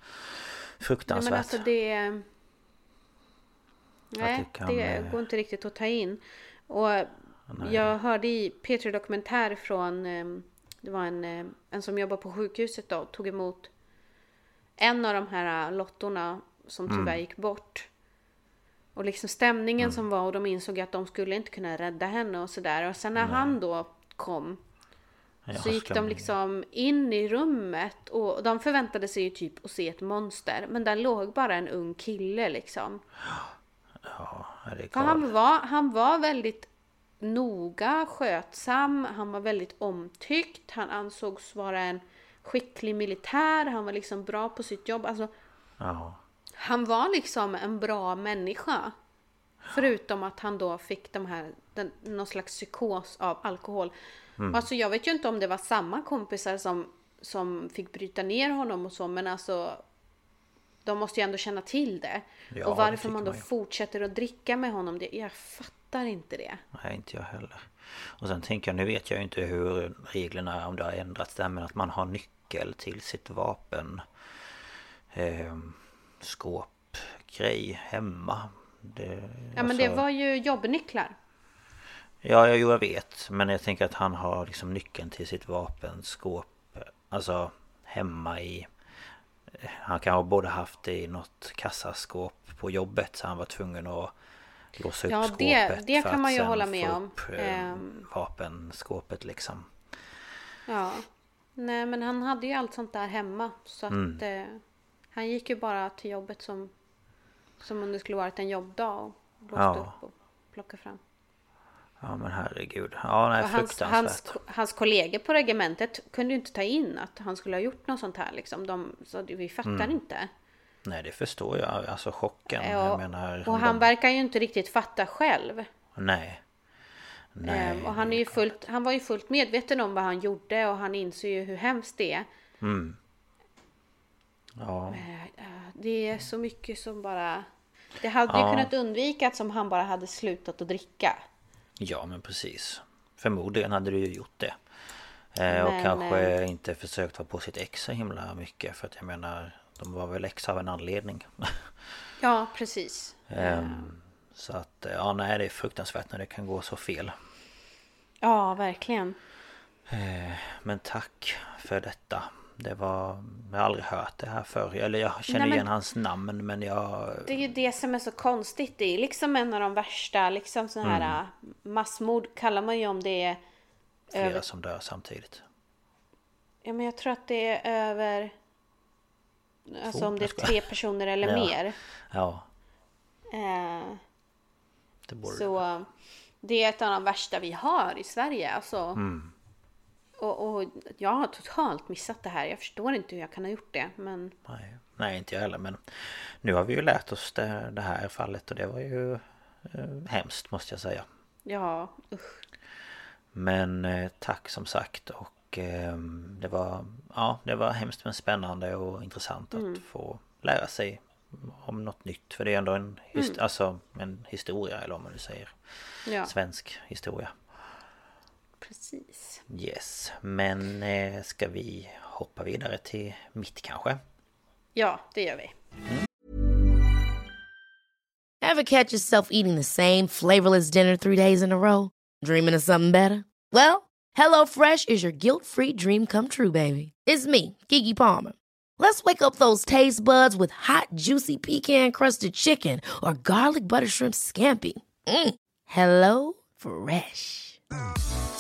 Nej, Fruktansvärt. men alltså det... Nej, det kan, det eh, går inte riktigt att ta in. Och jag hörde i P3 Dokumentär från... eh, Det var en, eh, en som jobbar på sjukhuset då, tog emot en av de här lottorna som tyvärr Mm. gick bort. Och liksom stämningen som var och de insåg att de skulle inte kunna rädda henne och sådär. Och sen när han då kom så gick de liksom in i rummet och de förväntade sig ju typ att se ett monster. Men där låg bara en ung kille liksom. Ja, det är För galet. han var, han var väldigt noga, skötsam, han var väldigt omtyckt. Han ansågs vara en skicklig militär, han var liksom bra på sitt jobb. Alltså, Ja. han var liksom en bra människa. Förutom att han då fick de här, den, någon slags psykos av alkohol. Alltså jag vet ju inte om det var samma kompisar som, som fick bryta ner honom och så, men alltså de måste ju ändå känna till det. Ja, och det varför tycker man då man fortsätter att dricka med honom, det, jag fattar inte det. Nej, inte jag heller. Och sen tänker jag, nu vet jag ju inte hur reglerna om det har ändrats där, men att man har nyckel till sitt vapen eh, skåpgrej hemma. Det, Ja men det alltså- var ju jobbnycklar. Ja, jo, jag vet. Men jag tänker att han har liksom nyckeln till sitt vapenskåp. Alltså hemma i... Han kan ha både haft det i något kassaskåp på jobbet så han var tvungen att låsa upp Ja, skåpet. det- det för kan man ju hålla med om. upp, eh, Ehm. vapenskåpet liksom. Ja. Nej men han hade ju allt sånt där hemma. Så att Mm. eh, han gick ju bara till jobbet som, som om det skulle varit en jobbdag. Och låste Ja. upp och plockade fram. Ja men herregud. Ja, nej, hans, hans, hans kollegor på regementet kunde ju inte ta in att han skulle ha gjort något sånt här liksom. De, så vi fattar Mm. inte. Nej, det förstår jag. Alltså chocken. Ja, jag menar... och han de- verkar ju inte riktigt fatta själv. Nej. Nej. Ehm, och han, är ju fullt, han var ju fullt medveten om vad han gjorde och han inser ju hur hemskt det är. Mm. Ja. Eh, eh, Det är så mycket som bara... Det hade ju Ja. kunnat undvikas om han bara hade slutat att dricka. Ja men precis. Förmodligen hade du ju gjort det. Eh, Och Men, kanske eh, inte försökt vara på sitt ex så himla mycket För att jag menar De var väl ex av en anledning. Ja, precis. Ehm, Så att ja nej det är fruktansvärt när det kan gå så fel. Ja, verkligen. Eh, Men tack för detta Det var Jag har aldrig hört det här förr Eller jag känner Nej, men- igen hans namn men jag Det är ju det som är så konstigt. Det är liksom en av de värsta, liksom sådana här Mm. äh, massmord kallar man ju om det är Flera över... som dör samtidigt Ja, men jag tror att det är över... Alltså Två, om det är tre personer eller Ja. mer. Ja Eh, Det borde så det är ett av de värsta vi har i Sverige. Alltså, Mm. Och, och jag har totalt missat det här. Jag förstår inte hur jag kan ha gjort det. Men Nej, nej inte jag heller men Nu har vi ju lärt oss det, det här fallet och det var ju eh, hemskt måste jag säga ja, usch. Men eh, tack som sagt och eh, det var Ja det var hemskt men spännande och intressant Mm. att få lära sig om något nytt för det är ändå en, his- Mm. alltså, en historia eller om man nu säger Ja, Svensk historia precis. Yes men eh, ska vi hoppa vidare till mitt kanske? Ja, det gör vi. Ever catch yourself eating the same flavorless dinner three days in a row? Dreaming of something better? Well, HelloFresh is your guilt-free dream come true, baby. It's me, Kiki Palmer. Let's wake up those taste buds with hot, juicy pecan-crusted chicken or garlic butter shrimp scampi. Mm. Hello Fresh.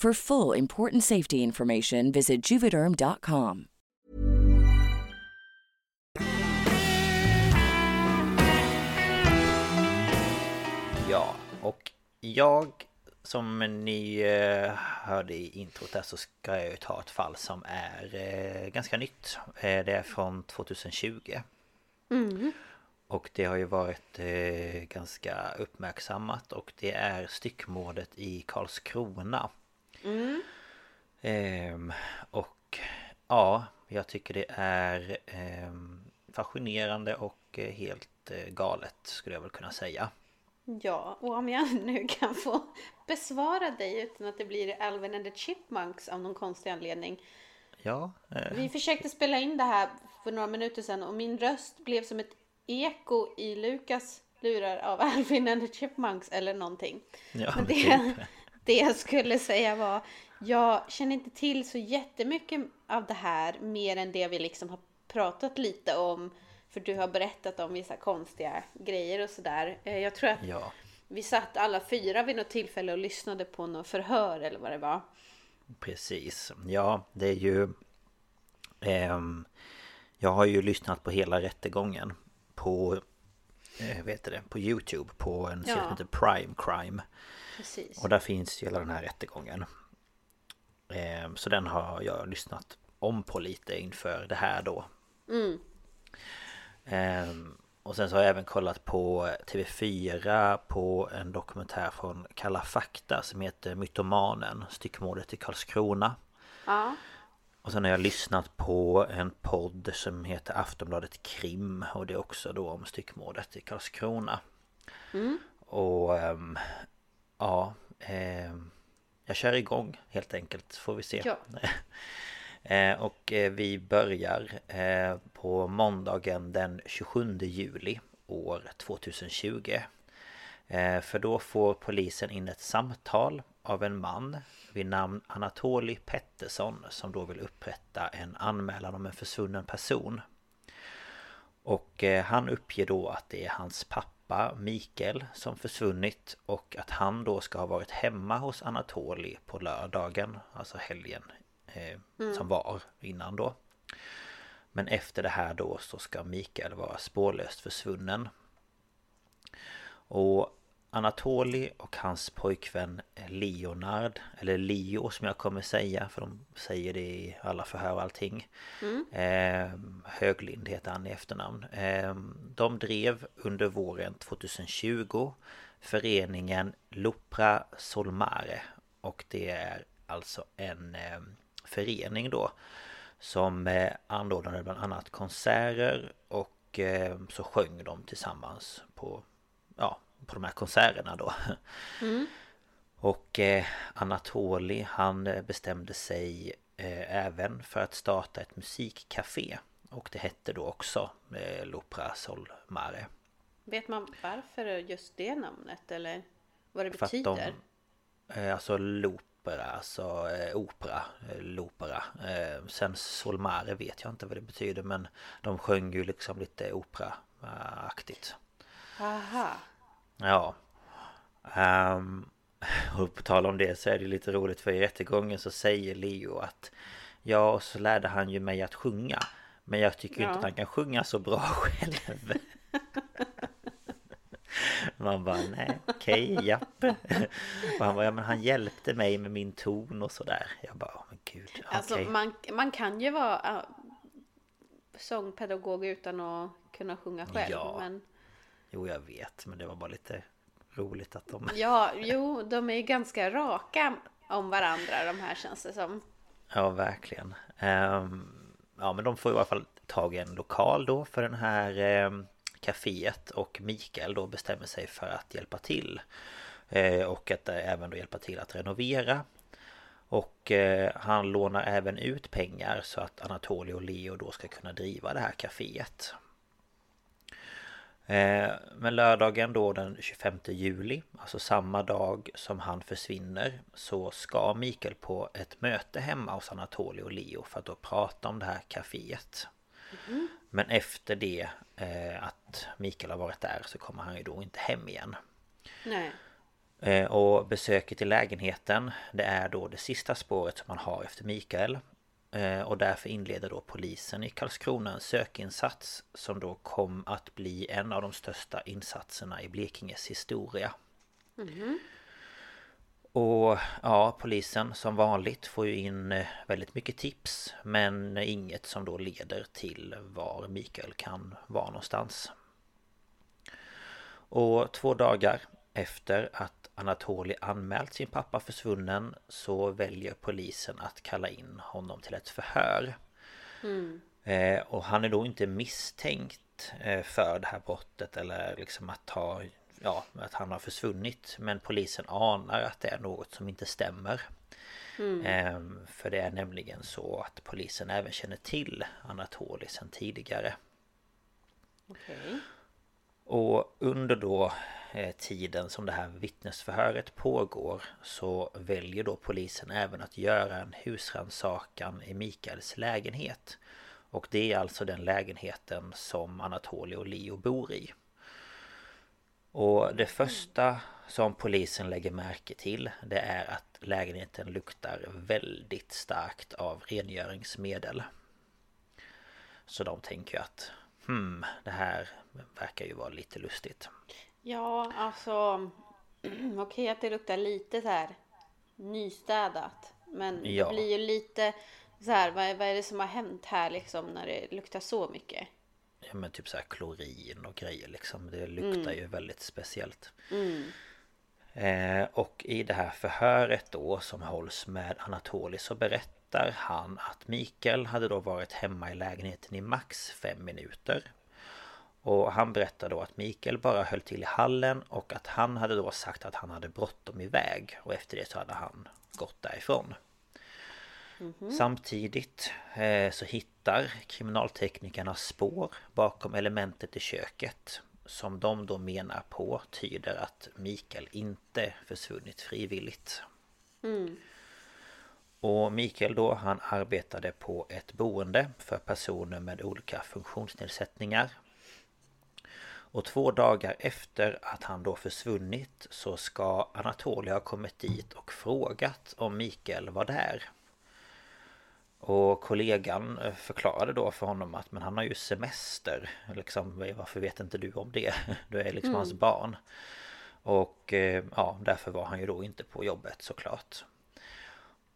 For full important safety information, visit juvederm.com. Ja, och jag som ni eh, hörde i introt där så ska jag ju ta ett fall som är eh, ganska nytt. Eh, det är från 2020. Och det har ju varit ganska uppmärksammat och det är styckmordet i Karlskrona. Ehm, och ja, jag tycker det är ehm, fascinerande och eh, helt eh, galet skulle jag väl kunna säga. Ja, och om jag nu kan få besvara dig utan att det blir Alvin and the Chipmunks av någon konstig anledning. Ja, eh, Vi försökte spela in det här för några minuter sedan och min röst blev som ett eko i Lukas lurar av Alvin and the Chipmunks eller någonting. ja Men men det, typ. Det jag skulle säga var, jag känner inte till så jättemycket av det här mer än det vi liksom har pratat lite om. För du har berättat om vissa konstiga grejer och sådär. Eh, Jag tror att Ja, vi satt alla fyra vid något tillfälle och lyssnade på något förhör eller vad det var. precis. Ja, det är ju... ehm, jag har ju lyssnat på hela rättegången på... Eh, vet det, på Youtube på en serie Ja. som heter Prime Crime. Precis. Och där finns ju hela den här rättegången. Ehm, Så den har jag lyssnat om på lite inför det här då. Ehm, Och sen så har jag även kollat på TV4 på en dokumentär från Kalla fakta som heter Mytomanen, styckmordet i Karlskrona. Ja. Och sen har jag lyssnat på en podd som heter Aftonbladet Krim och det är också då om styckmordet i Karlskrona. Och ehm, ja, ehm, jag kör igång helt enkelt får vi se. Ja. Eh, Och eh, vi börjar eh, på måndagen den 27 juli år 2020. Eh, För då får polisen in ett samtal av en man vid namn Anatoli Pettersson som då vill upprätta en anmälan om en försvunnen person. Och eh, han uppger då att det är hans pappa Mikael som försvunnit och att han då ska ha varit hemma hos Anatoli på lördagen, alltså helgen eh, som var innan då. Men efter det här då så ska Mikael vara spårlöst försvunnen. Och Anatoli och hans pojkvän Leonard Eller Leo som jag kommer säga för de säger det i alla förhör och allting. Eh, Höglind heter han i efternamn. Eh, De drev under våren 2020 Föreningen Lopra Solmare. Och det är alltså en eh, förening då Som eh, anordnade bland annat konserter och eh, så sjöng de tillsammans på ja, på de här konserterna då. Och eh, Anatoli han eh, bestämde sig eh, även för att starta ett musikcafé. Och det hette då också eh, L'Opera Sol Mare. Vet man varför just det namnet eller vad det För att de, betyder? eh, alltså l'opera, alltså eh, opera, eh, l'opera. Sen Solmare vet jag inte vad det betyder men de sjöng ju liksom lite operaaktigt. Aha. Ja. Um, och på tal om det så är det lite roligt för i rättegången så säger Leo att Ja, och så lärde han ju mig att sjunga. Men jag tycker Ja. inte att han kan sjunga så bra själv. Man bara nej, okej, okay, japp Och han bara, ja men han hjälpte mig med min ton och sådär Jag bara, oh, men gud, okay. Alltså man, man kan ju vara sångpedagog utan att kunna sjunga själv ja. men... Jo jag vet, men det var bara lite roligt att de... Ja, jo, de är ju ganska raka om varandra de här känns det som. Ja, verkligen. Um, ja, men de får i alla fall tag i en lokal då för den här um, kaféet och Mikael då bestämmer sig för att hjälpa till. Uh, och att uh, även då hjälpa till att renovera. Och uh, han lånar även ut pengar så att Anatoly och Leo då ska kunna driva det här kaféet. Eh, men lördagen då den 25 juli, alltså samma dag som han försvinner Så ska Mikael på ett möte hemma hos Anatoly och Leo för att då prata om det här kaféet. Mm. Men efter det eh, att Mikael har varit där så kommer han ju då inte hem igen. Nej. Eh, och besöket i lägenheten Det är då det sista spåret som man har efter Mikael och därför inleder då polisen i Karlskrona en sökinsats som då kom att bli en av de största insatserna i Blekinges historia. Mm. Och ja, polisen som vanligt får ju in eh, väldigt mycket tips men inget som då leder till var Mikael kan vara någonstans. Och två dagar efter att Anatoli anmält sin pappa försvunnen så väljer polisen att kalla in honom till ett förhör. Mm. Eh, och han är då inte misstänkt eh, för det här brottet eller liksom att ha Ja, att han har försvunnit Men polisen anar att det är något som inte stämmer mm. eh, För det är nämligen så att polisen även känner till Anatoli sedan tidigare okay. Och under då Eh, tiden som det här vittnesförhöret pågår så väljer då polisen även att göra en husrannsakan i Mikaels lägenhet. Och det är alltså den lägenheten som Anatoly och Leo bor i. Och det första som polisen lägger märke till det är att lägenheten luktar väldigt starkt av rengöringsmedel. Så de tänker att Hmm, det här verkar ju vara lite lustigt. Ja, alltså okej okay, att det luktar lite så här nystädat. Men ja. det blir ju lite så här, vad är, vad är det som har hänt här liksom när det luktar så mycket? Ja men typ så här klorin och grejer liksom. Det luktar mm. ju väldigt speciellt. Mm. Eh, och i det här förhöret då som hålls med Anatoli så berättar han att Mikael hade då varit hemma i lägenheten i max fem minuter och han berättade då att Mikael bara höll till i hallen och att han hade då sagt att han hade bråttom iväg och efter det så hade han gått därifrån. Mm -hmm. Samtidigt eh, så hittar kriminalteknikerna spår bakom elementet i köket som de då menar på tyder att Mikael inte försvunnit frivilligt. Mm. Och Mikael då han arbetade på ett boende för personer med olika funktionsnedsättningar och två dagar efter att han då försvunnit så ska Anatoly ha kommit dit och frågat om Mikael var där. Och kollegan eh, förklarade då för honom att men han har ju semester liksom, Varför vet inte du om det? Du är liksom mm. hans barn Och eh, ja, därför var han ju då inte på jobbet såklart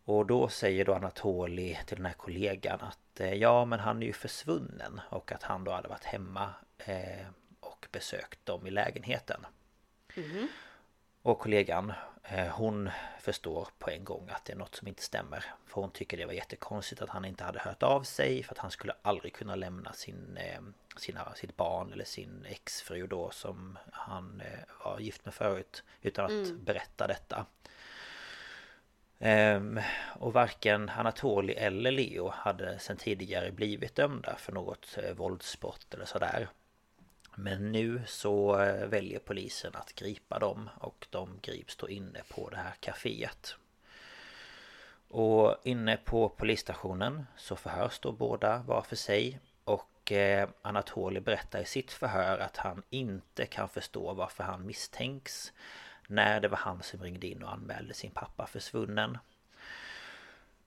Och då säger då Anatoly till den här kollegan att Ja men han är ju försvunnen Och att han då hade varit hemma eh, besökt dem i lägenheten. Mm. Och kollegan eh, Hon förstår på en gång att det är något som inte stämmer För hon tycker det var jättekonstigt att han inte hade hört av sig För att han skulle aldrig kunna lämna sin, eh, sina, sitt barn eller sin exfru då som han eh, var gift med förut Utan att mm. berätta detta ehm, och varken Anatoli eller Leo hade sedan tidigare blivit dömda för något våldsbrott eller sådär men nu så eh, väljer polisen att gripa dem och de grips då inne på det här kaféet. Och inne på polisstationen så förhörs då båda var för sig och eh, Anatoli berättar i sitt förhör att han inte kan förstå varför han misstänks när det var han som ringde in och anmälde sin pappa försvunnen.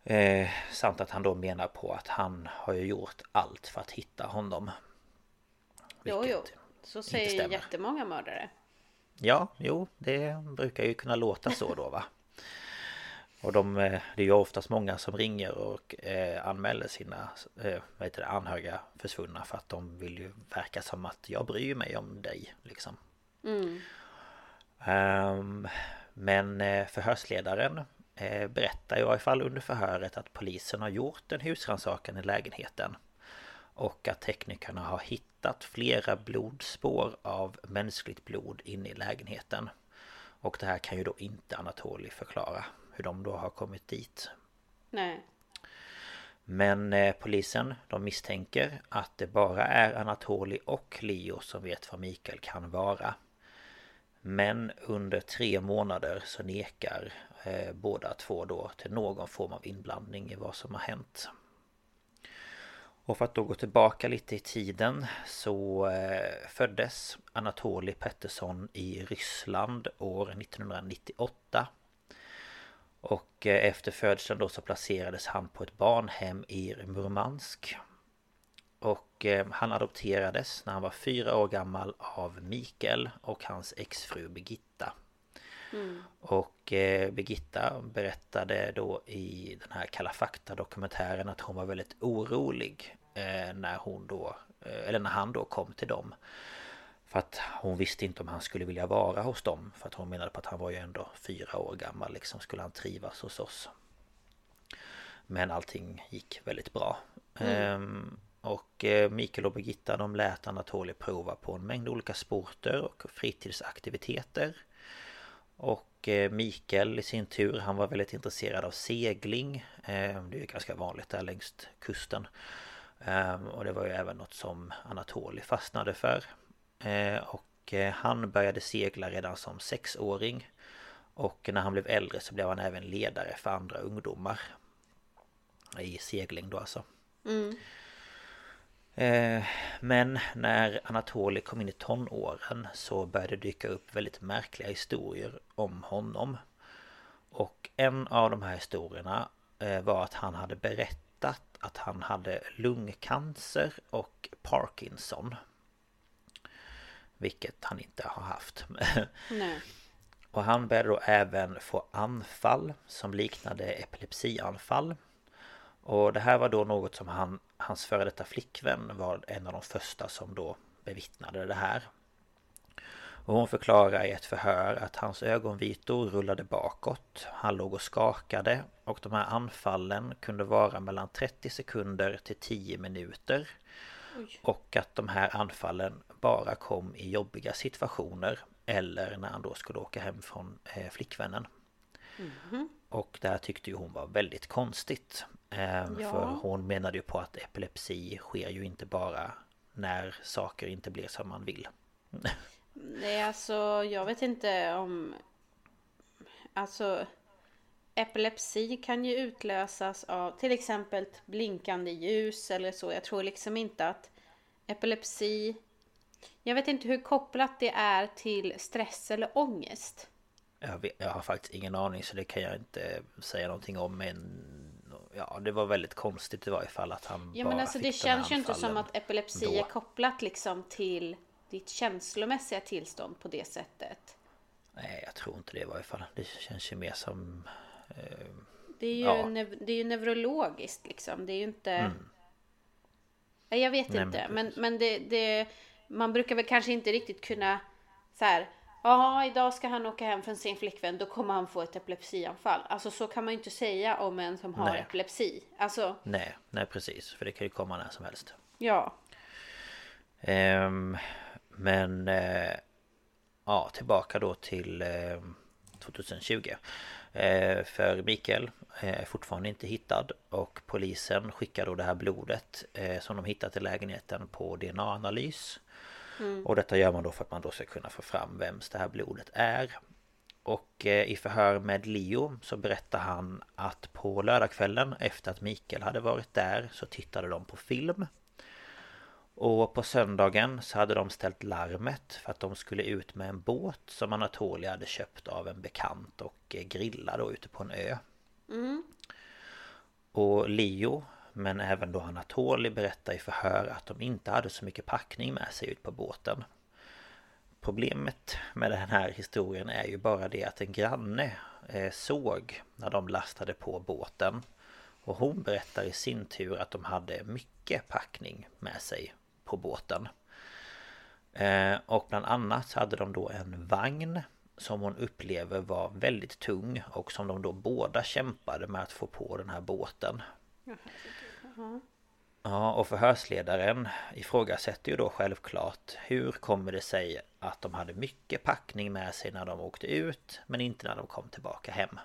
Eh, samt att han då menar på att han har ju gjort allt för att hitta honom Jo, jo. Så säger jättemånga mördare. Ja, jo, det brukar ju kunna låta så då va. Och de, eh, det är ju oftast många som ringer och eh, anmäler sina eh, vad heter det, anhöriga försvunna för att de vill ju verka som att jag bryr mig om dig liksom. Mm. Um, men eh, förhörsledaren eh, berättar i varje fall under förhöret att polisen har gjort en husrannsakan i lägenheten. Och att teknikerna har hittat flera blodspår av mänskligt blod inne i lägenheten. Och det här kan ju då inte Anatoli förklara hur de då har kommit dit. Nej. Men eh, polisen de misstänker att det bara är Anatoli och Leo som vet vad Mikael kan vara. Men under tre månader så nekar eh, båda två då till någon form av inblandning i vad som har hänt. Och för att då gå tillbaka lite i tiden så eh, föddes Anatoli Pettersson i Ryssland år 1998. Och eh, efter födseln då så placerades han på ett barnhem i Murmansk. Och eh, han adopterades när han var fyra år gammal av Mikael och hans exfru Birgitta. Mm. Och eh, Birgitta berättade då i den här Kalla fakta dokumentären att hon var väldigt orolig när hon då Eller när han då kom till dem För att hon visste inte om han skulle vilja vara hos dem För att hon menade på att han var ju ändå fyra år gammal liksom Skulle han trivas hos oss Men allting gick väldigt bra mm. ehm, och eh, Mikael och Birgitta de lät Anatoly prova på en mängd olika sporter och fritidsaktiviteter. Och eh, Mikael i sin tur, han var väldigt intresserad av segling. Eh, det är ju ganska vanligt där längs kusten. Ehm, och det var ju även något som Anatoli fastnade för. Eh, och han började segla redan som sexåring. Och när han blev äldre så blev han även ledare för andra ungdomar. I segling då alltså. Mm. Eh, men när Anatoly kom in i tonåren så började det dyka upp väldigt märkliga historier om honom. Och en av de här historierna eh, var att han hade berättat att han hade lungcancer och Parkinson. Vilket han inte har haft. Nej. Och han började då även få anfall som liknade epilepsianfall. Och det här var då något som han, hans före detta flickvän var en av de första som då bevittnade det här. Och hon förklarar i ett förhör att hans ögonvitor rullade bakåt. Han låg och skakade och de här anfallen kunde vara mellan 30 sekunder till 10 minuter. Oj. Och att de här anfallen bara kom i jobbiga situationer eller när han då skulle åka hem från eh, flickvännen. Mm. Och det här tyckte ju hon var väldigt konstigt. Ehm, Ja. För hon menade ju på att epilepsi sker ju inte bara när saker inte blir som man vill. Nej, alltså jag vet inte om... Alltså epilepsi kan ju utlösas av till exempel blinkande ljus eller så. Jag tror liksom inte att epilepsi... Jag vet inte hur kopplat det är till stress eller ångest. Jag, vet, jag har faktiskt ingen aning så det kan jag inte säga någonting om men Ja det var väldigt konstigt i varje fall att han Ja bara men alltså fick det känns ju inte som att epilepsi då. är kopplat liksom till ditt känslomässiga tillstånd på det sättet. Nej jag tror inte det i varje fall Det känns ju mer som eh, Det är ju, Ja. nev- det är ju neurologiskt liksom. Det är ju inte... Mm. Nej, jag vet Nej, inte. Men, men det, det... Man brukar väl kanske inte riktigt kunna så här. Ja, idag ska han åka hem från sin flickvän. Då kommer han få ett epilepsianfall. Alltså så kan man ju inte säga om en som har Nej. epilepsi. Alltså, Nej, nej precis för det kan ju komma när som helst ja. Ehm, men eh, ja, tillbaka då till eh, 2020. Eh, för Mikael eh, är fortfarande inte hittad och polisen skickar då det här blodet eh, som de hittat i lägenheten på DNA-analys. Och detta gör man då för att man då ska kunna få fram vems det här blodet är. Och eh, i förhör med Leo så berättar han att på lördagskvällen efter att Mikael hade varit där så tittade de på film. Och på söndagen så hade de ställt larmet för att de skulle ut med en båt som Anatolia hade köpt av en bekant och eh, grilla då ute på en ö. Och Leo, men även då Anatoli berättar i förhör att de inte hade så mycket packning med sig ut på båten. Problemet med den här historien är ju bara det att en granne eh, såg när de lastade på båten. Och hon berättar i sin tur att de hade mycket packning med sig på båten. Eh, och bland annat hade de då en vagn som hon upplever var väldigt tung och som de då båda kämpade med att få på den här båten. Ja, och förhörsledaren ifrågasätter ju då självklart hur kommer det sig att de hade mycket packning med sig när de åkte ut men inte när de kom tillbaka hem.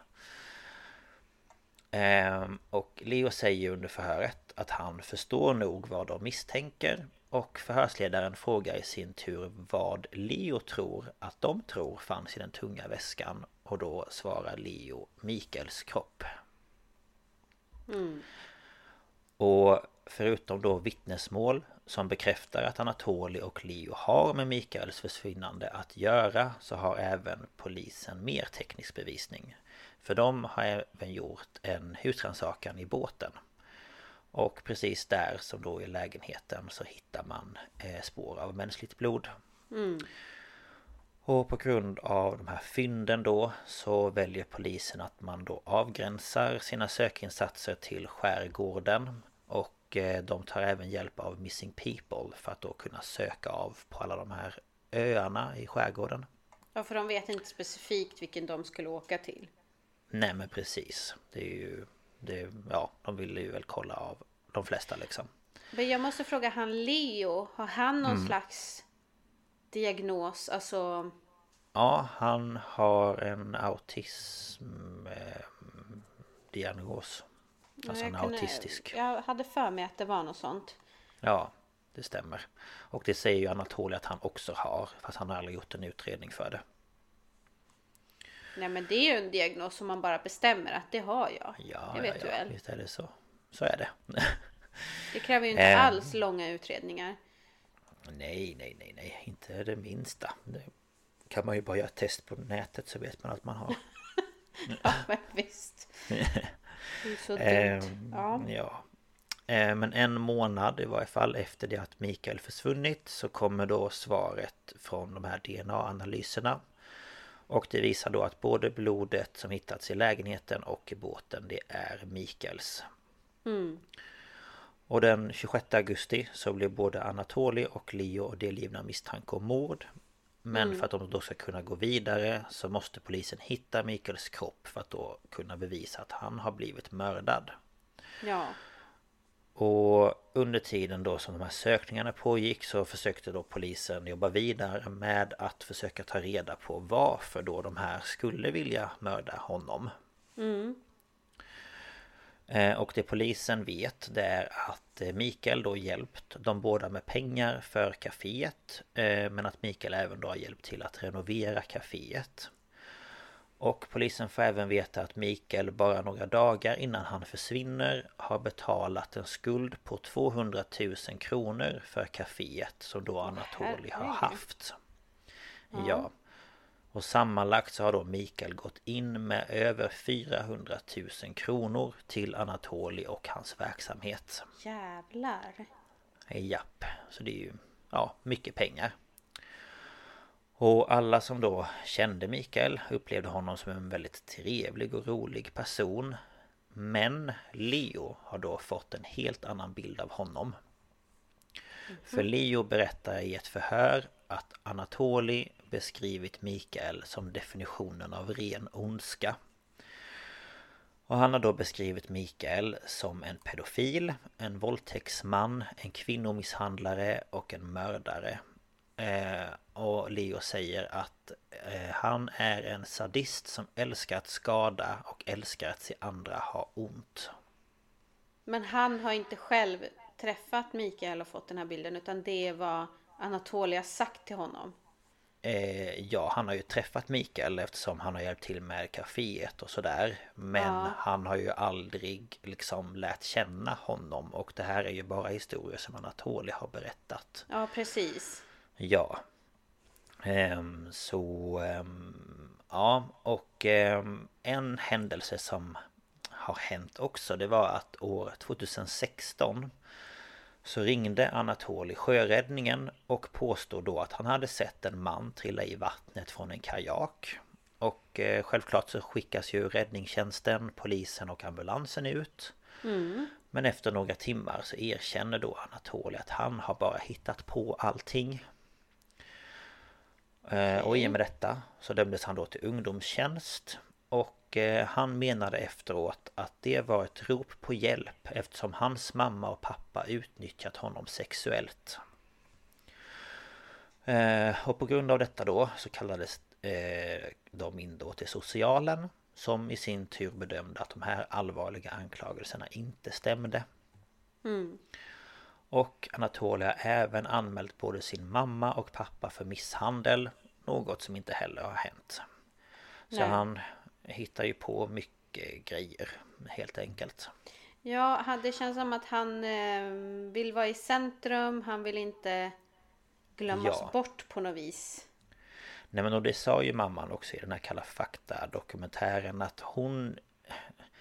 Ehm, och Leo säger under förhöret att han förstår nog vad de misstänker och förhörsledaren frågar i sin tur vad Leo tror att de tror fanns i den tunga väskan och då svarar Leo Mikaels kropp. Mm. Och förutom då vittnesmål som bekräftar att Anatoli och Leo har med Mikaels försvinnande att göra så har även polisen mer teknisk bevisning. För de har även gjort en husrannsakan i båten. Och precis där som då i lägenheten så hittar man eh, spår av mänskligt blod. Mm. Och på grund av de här fynden då så väljer polisen att man då avgränsar sina sökinsatser till skärgården. Och eh, de tar även hjälp av Missing People för att då kunna söka av på alla de här öarna i skärgården. Ja, för de vet inte specifikt vilken de skulle åka till. Nej men precis. Det är ju... Det, ja, de vill ju väl kolla av de flesta liksom. Men jag måste fråga han Leo, har han någon Mm. slags diagnos? Alltså, Ja, han har en autism eh, diagnos. Alltså jag en kunde- autistisk. Jag hade för mig att det var något sånt. Ja, det stämmer. Och det säger ju Anatoly att han också har. Fast han har aldrig gjort en utredning för det. Nej men det är ju en diagnos som man bara bestämmer att det har jag. Ja, det vet ja, du ja, väl? visst är det så. Så är det. Det kräver ju inte Ehm. alls långa utredningar. nej, nej, nej, nej. Inte det minsta. Det kan man ju bara göra ett test på nätet så vet man att man har. Ja, men visst. Det är så dumt. Ehm, Ja. ja. Eh, Men en månad i varje fall efter det att Mikael försvunnit så kommer då svaret från de här DNA-analyserna. Och det visar då att både blodet som hittats i lägenheten och i båten det är Mikaels. Mm. Och den 26 augusti så blev både Anatoli och Leo delgivna misstanke om mord. Men för att de då ska kunna gå vidare så måste polisen hitta Mikaels kropp för att då kunna bevisa att han har blivit mördad. Ja. Och under tiden då som de här sökningarna pågick så försökte då polisen jobba vidare med att försöka ta reda på varför då de här skulle vilja mörda honom. Mm. Eh, Och det polisen vet det är att eh, Mikael då hjälpt de båda med pengar för kaféet eh, Men att Mikael även då har hjälpt till att renovera kaféet. Och polisen får även veta att Mikael bara några dagar innan han försvinner har betalat en skuld på 200 000 kronor för kaféet som då Anatoli har haft. Ja och sammanlagt så har då Mikael gått in med över 400 000 kronor till Anatoli och hans verksamhet. Jävlar. Japp, så det är ju ja, mycket pengar. Och alla som då kände Mikael upplevde honom som en väldigt trevlig och rolig person. Men Leo har då fått en helt annan bild av honom. För Leo berättar i ett förhör att Anatoli beskrivit Mikael som definitionen av ren ondska. Och han har då beskrivit Mikael som en pedofil, en våldtäktsman, en kvinnomisshandlare och en mördare. Eh, och Leo säger att eh, han är en sadist som älskar att skada och älskar att se andra ha ont. Men han har inte själv träffat Mikael och fått den här bilden utan det är vad Anatolia sagt till honom. Eh, ja, han har ju träffat Mikael eftersom han har hjälpt till med kaféet och sådär. Men Ja. han har ju aldrig liksom lärt känna honom. Och det här är ju bara historier som Anatoly har berättat. Ja, precis. Ja. Ehm, så... ehm, ja, och ehm, en händelse som har hänt också det var att år 2016 Så ringde Anatoli sjöräddningen och påstod då att han hade sett en man trilla i vattnet från en kajak. Och eh, självklart så skickas ju räddningstjänsten, polisen och ambulansen ut. Men efter några timmar så erkänner då Anatoli att han har bara hittat på allting. Eh, Och i och med detta så dömdes han då till ungdomstjänst. Och eh, han menade efteråt att det var ett rop på hjälp eftersom hans mamma och pappa utnyttjat honom sexuellt. Eh, Och på grund av detta då så kallades eh, de in då till socialen som i sin tur bedömde att de här allvarliga anklagelserna inte stämde. Och Anatolia har även anmält både sin mamma och pappa för misshandel. Något som inte heller har hänt. Så Nej. han hittar ju på mycket grejer helt enkelt. Ja, det känns som att han eh, vill vara i centrum. Han vill inte glömmas Ja. bort på något vis. Nej men och det sa ju mamman också i den här Kalla fakta dokumentären att hon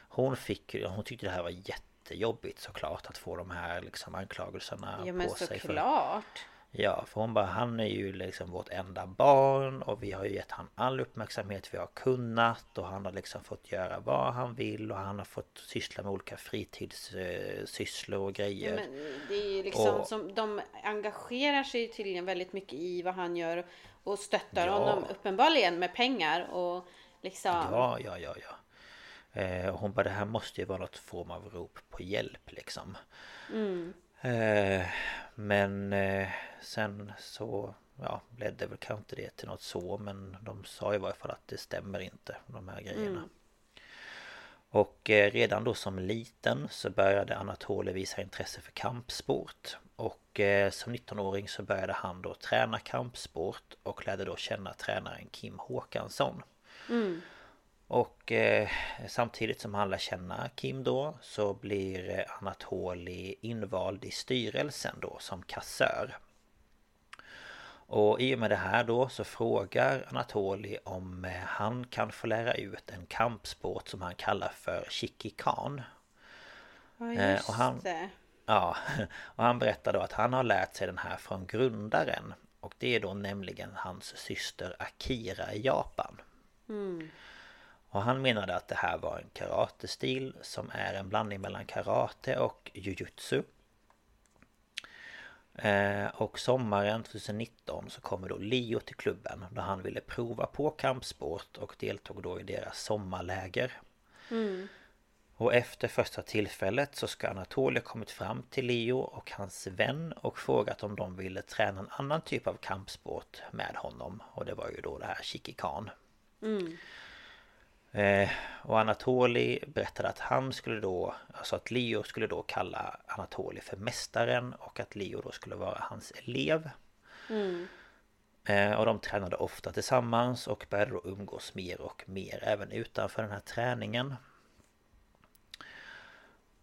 Hon fick Hon tyckte det här var jättejobbigt såklart att få de här liksom anklagelserna Ja, men på sig för, såklart. Ja för hon bara han är ju liksom vårt enda barn och vi har ju gett han all uppmärksamhet vi har kunnat och han har liksom fått göra vad han vill och han har fått syssla med olika fritidssysslor och grejer. Men det är ju liksom Och- som de engagerar sig tydligen väldigt mycket i vad han gör och stöttar Ja. honom uppenbarligen med pengar och liksom. Ja, ja, ja, ja. Eh, och hon bara det här måste ju vara något form av rop på hjälp liksom. Eh, men eh, sen så ja, ledde väl kanske inte det till något så men de sa i varje fall att det stämmer inte de här grejerna. Och eh, redan då som liten så började Anatoly visa intresse för kampsport. Och eh, som 19-åring så började han då träna kampsport och lärde då känna tränaren Kim Håkansson. Och eh, samtidigt som han lär känna Kim då så blir eh, Anatoly invald i styrelsen då som kassör. Och i och med det här då så frågar Anatoly om eh, han kan få lära ut en kampsport som han kallar för Shikikan. Ja, Eh, just och han- det. Ja, och han berättar då att han har lärt sig den här från grundaren. Och det är då nämligen hans syster Akira i Japan. Och han menade att det här var en karatestil som är en blandning mellan karate och jujutsu. Eh, och sommaren 2019 så kommer då Leo till klubben där han ville prova på kampsport och deltog då i deras sommarläger. Och efter första tillfället så ska Anatolia kommit fram till Leo och hans vän och frågat om de ville träna en annan typ av kampsport med honom. Och det var ju då det här Shikikan. Eh, och Anatoli berättade att han skulle då, alltså att Leo skulle då kalla Anatoli för mästaren och att Leo då skulle vara hans elev. Eh, och de tränade ofta tillsammans och började då umgås mer och mer även utanför den här träningen.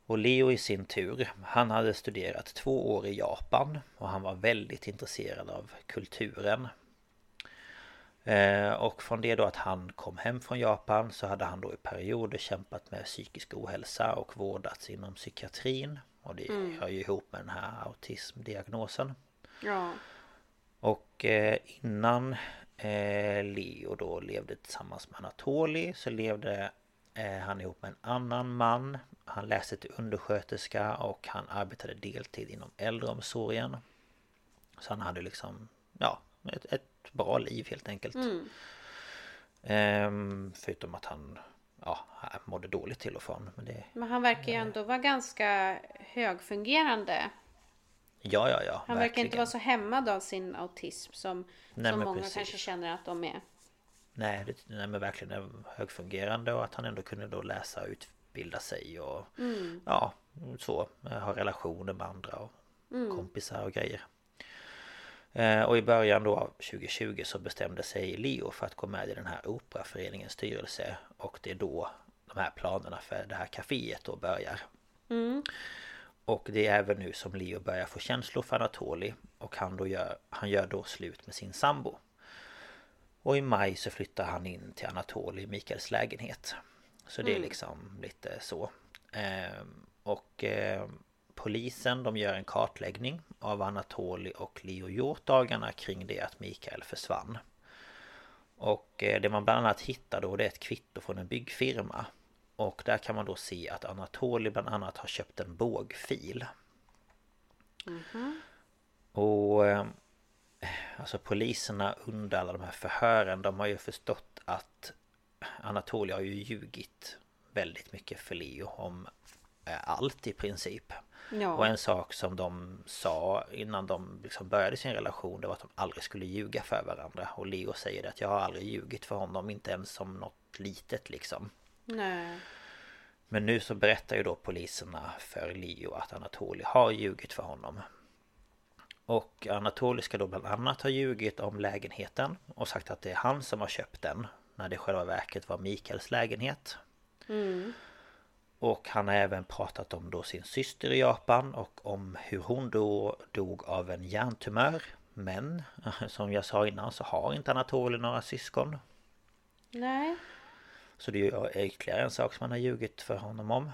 Och Leo i sin tur, han hade studerat två år i Japan och han var väldigt intresserad av kulturen. Eh, Och från det då att han kom hem från Japan så hade han då i perioder kämpat med psykisk ohälsa och vårdats inom psykiatrin. Och det hör ju ihop med den här autismdiagnosen. Ja. Och eh, innan eh, Leo då levde tillsammans med Anatoli så levde han ihop med en annan man. Han läste till undersköterska och han arbetade deltid inom äldreomsorgen. Så han hade liksom, ja, ett, ett bra liv helt enkelt. Ehm, förutom att han, ja, mådde dåligt till och från. Men det, Men han verkar ju ändå vara ganska högfungerande. ja, ja, ja. Han verkar inte vara så hämmad av sin autism som, Nej, som många precis. kanske känner att de är. Nej, det, nej men verkligen högfungerande och att han ändå kunde då läsa och utbilda sig och ja, så. Ha relationer med andra och kompisar och grejer. Eh, Och i början då av 2020 så bestämde sig Leo för att gå med i den här operaföreningens styrelse och det är då de här planerna för det här kaféet då börjar. Och det är även nu som Leo börjar få känslor för Anatoli och han, då gör, han gör då slut med sin sambo. Och i maj så flyttar han in till Anatoli, Mikaels lägenhet. Så det är liksom lite så. Ehm, och ehm, polisen de gör en kartläggning av Anatoli och Leo gjort dagarna kring det att Mikael försvann. Och eh, det man bland annat hittar då det är ett kvitto från en byggfirma. Och där kan man då se att Anatoli bland annat har köpt en bågfil. Mm -hmm. Och eh, Alltså poliserna under alla de här förhören de har ju förstått att Anatolia har ju ljugit väldigt mycket för Leo om eh, allt i princip. Ja. Och en sak som de sa innan de liksom började sin relation det var att de aldrig skulle ljuga för varandra. Och Leo säger det att jag har aldrig ljugit för honom, inte ens om något litet liksom. Nej. Men nu så berättar ju då poliserna för Leo att Anatoly har ljugit för honom. Och Anatoly ska då bland annat ha ljugit om lägenheten och sagt att det är han som har köpt den när det i själva verket var Mikaels lägenhet. Mm. Och han har även pratat om då sin syster i Japan och om hur hon då dog av en hjärntumör. Men som jag sa innan så har inte Anatoly några syskon. Nej. Så det är ytterligare en sak som han har ljugit för honom om.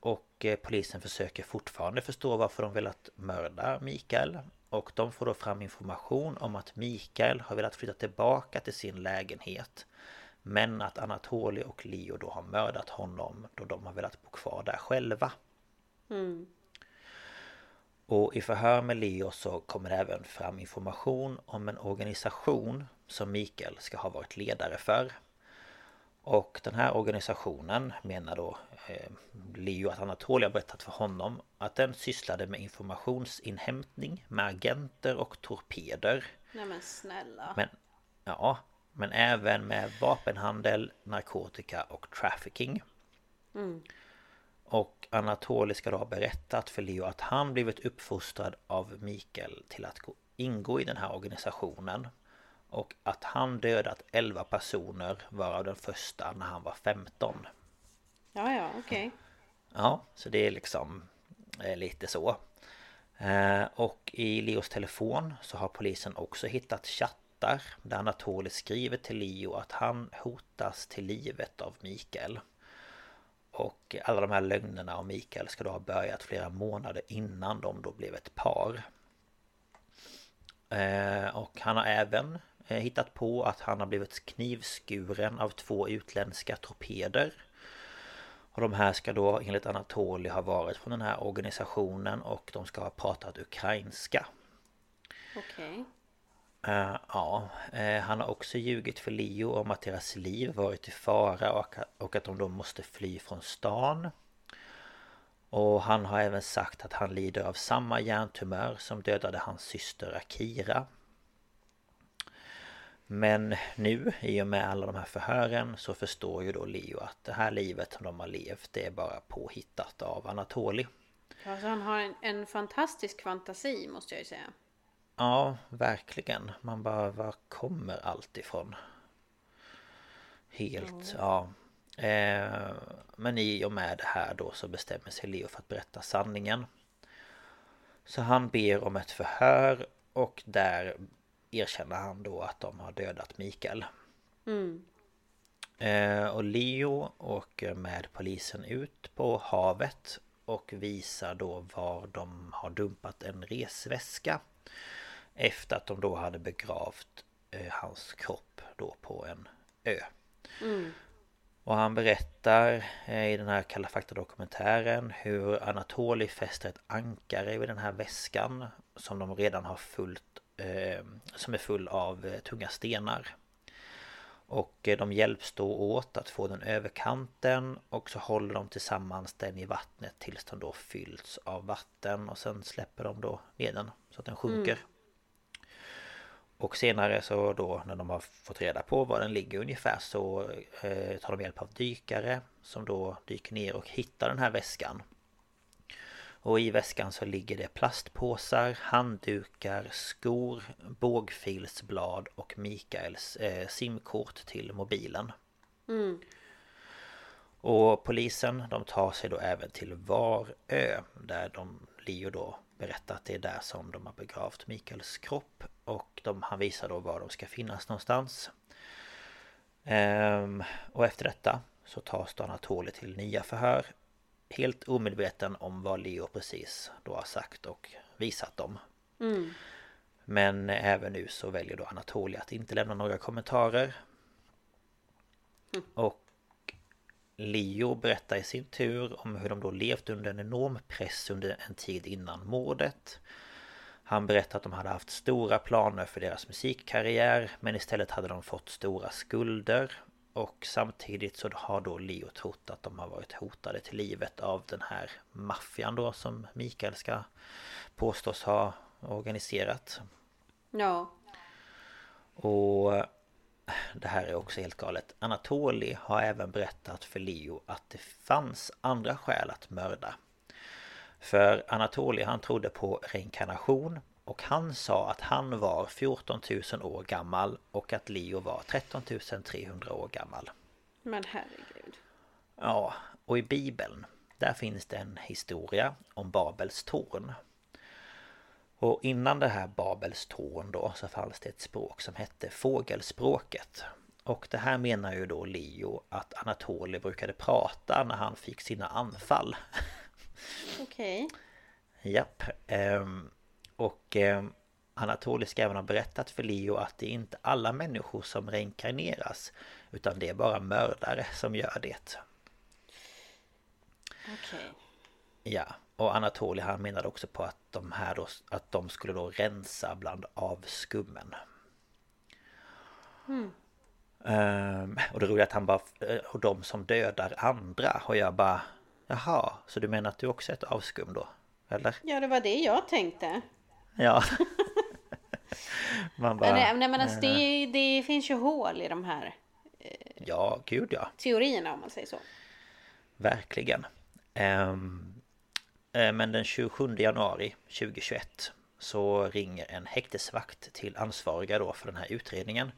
Och eh, polisen försöker fortfarande förstå varför de velat mörda Mikael. Och de får då fram information om att Mikael har velat flytta tillbaka till sin lägenhet. Men att Anatoli och Leo då har mördat honom då de har velat bo kvar där själva. Mm. Och i förhör med Leo så kommer det även fram information om en organisation som Mikael ska ha varit ledare för. Och den här organisationen menar då eh, Leo att Anatolia berättat för honom att den sysslade med informationsinhämtning med agenter och torpeder. Nej men snälla. Men, ja, men även med vapenhandel, narkotika och trafficking. Mm. Och Anatoly ska då ha berättat för Leo att han blivit uppfostrad av Mikael till att ingå i den här organisationen. Och att han dödat 11 personer varav den första när han var 15. Ja, ja, okej. Okay. Ja, så det är liksom eh, lite så. Eh, och i Leos telefon så har polisen också hittat berättar där Anatoly skriver till Leo att han hotas till livet av Mikael. Och alla de här lögnerna om Mikael ska då ha börjat flera månader innan de då blev ett par. Eh, och han har även eh, hittat på att han har blivit knivskuren av två utländska torpeder. Och de här ska då enligt Anatoli ha varit från den här organisationen och de ska ha pratat ukrainska. Okej. Okay. Uh, ja, uh, han har också ljugit för Leo om att deras liv varit i fara och, och att de då måste fly från stan. Och han har även sagt att han lider av samma hjärntumör som dödade hans syster Akira. Men nu, i och med alla de här förhören, så förstår ju då Leo att det här livet som de har levt, det är bara påhittat av Anatoli. Alltså han har en, en fantastisk fantasi, måste jag ju säga. Ja, verkligen. Man bara, var kommer allt ifrån? Helt, mm. ja. Eh, men i och med det här då så bestämmer sig Leo för att berätta sanningen. Så han ber om ett förhör och där erkänner han då att de har dödat Mikael. Mm. Eh, och Leo åker med polisen ut på havet och visar då var de har dumpat en resväska. Efter att de då hade begravt eh, hans kropp då på en ö. Mm. Och han berättar eh, i den här Kalla fakta dokumentären hur Anatoli fäster ett ankare vid den här väskan som de redan har fullt eh, som är full av eh, tunga stenar. Och eh, de hjälps då åt att få den över kanten och så håller de tillsammans den i vattnet tills den då fylls av vatten och sen släpper de då ner den så att den sjunker. Mm. Och senare så då när de har fått reda på var den ligger ungefär så eh, tar de hjälp av dykare som då dyker ner och hittar den här väskan. Och i väskan så ligger det plastpåsar, handdukar, skor, bågfilsblad och Mikaels eh, simkort till mobilen. Mm. Och polisen de tar sig då även till Varö där de Leo då berättar att det är där som de har begravt Mikaels kropp och de, han visar då var de ska finnas någonstans. Ehm, och efter detta så tas då Anatoly till nya förhör helt omedveten om vad Leo precis då har sagt och visat dem. Men även nu så väljer då Anatolia att inte lämna några kommentarer. Och Leo berättar i sin tur om hur de då levt under en enorm press under en tid innan mordet. Han berättar att de hade haft stora planer för deras musikkarriär men istället hade de fått stora skulder. Och samtidigt så har då Leo trott att de har varit hotade till livet av den här maffian då som Mikael ska påstås ha organiserat. Ja. Och det här är också helt galet. Anatoli har även berättat för Leo att det fanns andra skäl att mörda. För Anatoli han trodde på reinkarnation och han sa att han var 14 000 år gammal och att Leo var 13 300 år gammal. Men herregud. Ja, och i Bibeln där finns det en historia om Babels torn. Och innan det här Babels torn då så fanns det ett språk som hette fågelspråket. Och det här menar ju då Leo att Anatoli brukade prata när han fick sina anfall. Okej. Japp. ehm, Och ehm, Anatoli ska även ha berättat för Leo att det är inte alla människor som reinkarneras Utan det är bara mördare som gör det. Okej. Ja, och Anatoli han menade också på att de här då, att de skulle då rensa bland avskummen. Ehm, och det roliga är att han bara, eh, och de som dödar andra och jag bara Jaha, så du menar att du också är ett avskum då? Eller? Ja, det var det jag tänkte. Ja. Man bara, nej, nej, men alltså, det, det finns ju hål i de här Ja, gud ja. teorierna om man säger så. Verkligen. Eh, men den 27 januari 2021 så ringer en häktesvakt till ansvariga då för den här utredningen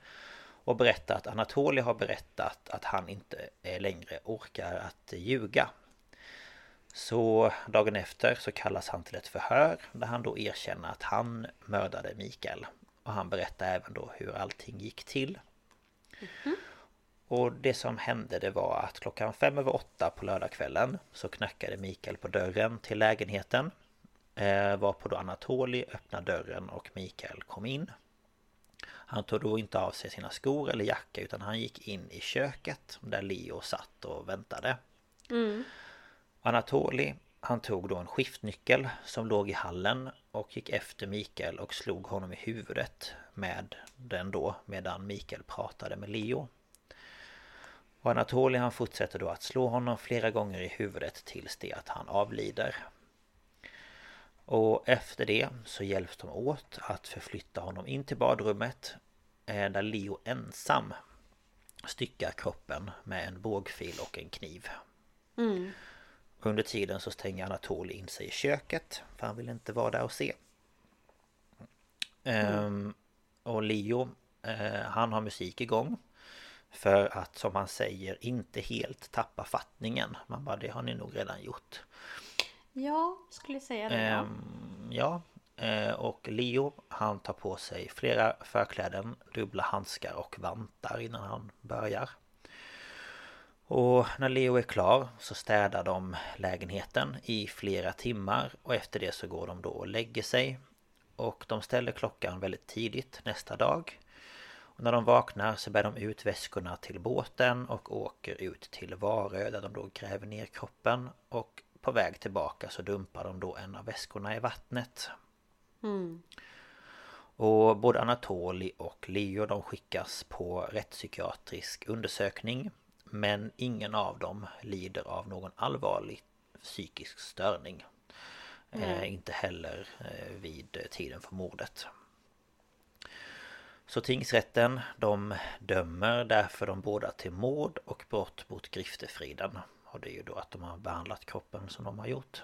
och berättar att Anatoly har berättat att han inte eh, längre orkar att ljuga. Så dagen efter så kallas han till ett förhör där han då erkänner att han mördade Mikael. Och han berättar även då hur allting gick till. Och det som hände det var att klockan fem över åtta på lördagskvällen så knackade Mikael på dörren till lägenheten. Eh, varpå då Anatoli öppnade dörren och Mikael kom in. Han tog då inte av sig sina skor eller jacka utan han gick in i köket där Leo satt och väntade. Mm. Anatoli han tog då en skiftnyckel som låg i hallen och gick efter Mikael och slog honom i huvudet med den då medan Mikael pratade med Leo. Och Anatoli han fortsätter då att slå honom flera gånger i huvudet tills det att han avlider. Och efter det så hjälps de åt att förflytta honom in till badrummet eh, där Leo ensam styckar kroppen med en bågfil och en kniv. Mm. Under tiden så stänger Anatoli in sig i köket för han vill inte vara där och se. Ehm, och Leo, eh, han har musik igång. För att som han säger inte helt tappa fattningen. Man bara det har ni nog redan gjort. Ja, skulle säga det. ja. Ehm, ja, eh, och Leo han tar på sig flera förkläden, dubbla handskar och vantar innan han börjar. Och när Leo är klar så städar de lägenheten i flera timmar och efter det så går de då och lägger sig. Och de ställer klockan väldigt tidigt nästa dag. Och när de vaknar så bär de ut väskorna till båten och åker ut till Varö där de då gräver ner kroppen. Och på väg tillbaka så dumpar de då en av väskorna i vattnet. Och både Anatoli och Leo de skickas på rättspsykiatrisk undersökning. Men ingen av dem lider av någon allvarlig psykisk störning. Eh, inte heller eh, vid tiden för mordet. Så tingsrätten de dömer därför de båda till mord och brott mot griftefriden. Och det är ju då att de har behandlat kroppen som de har gjort.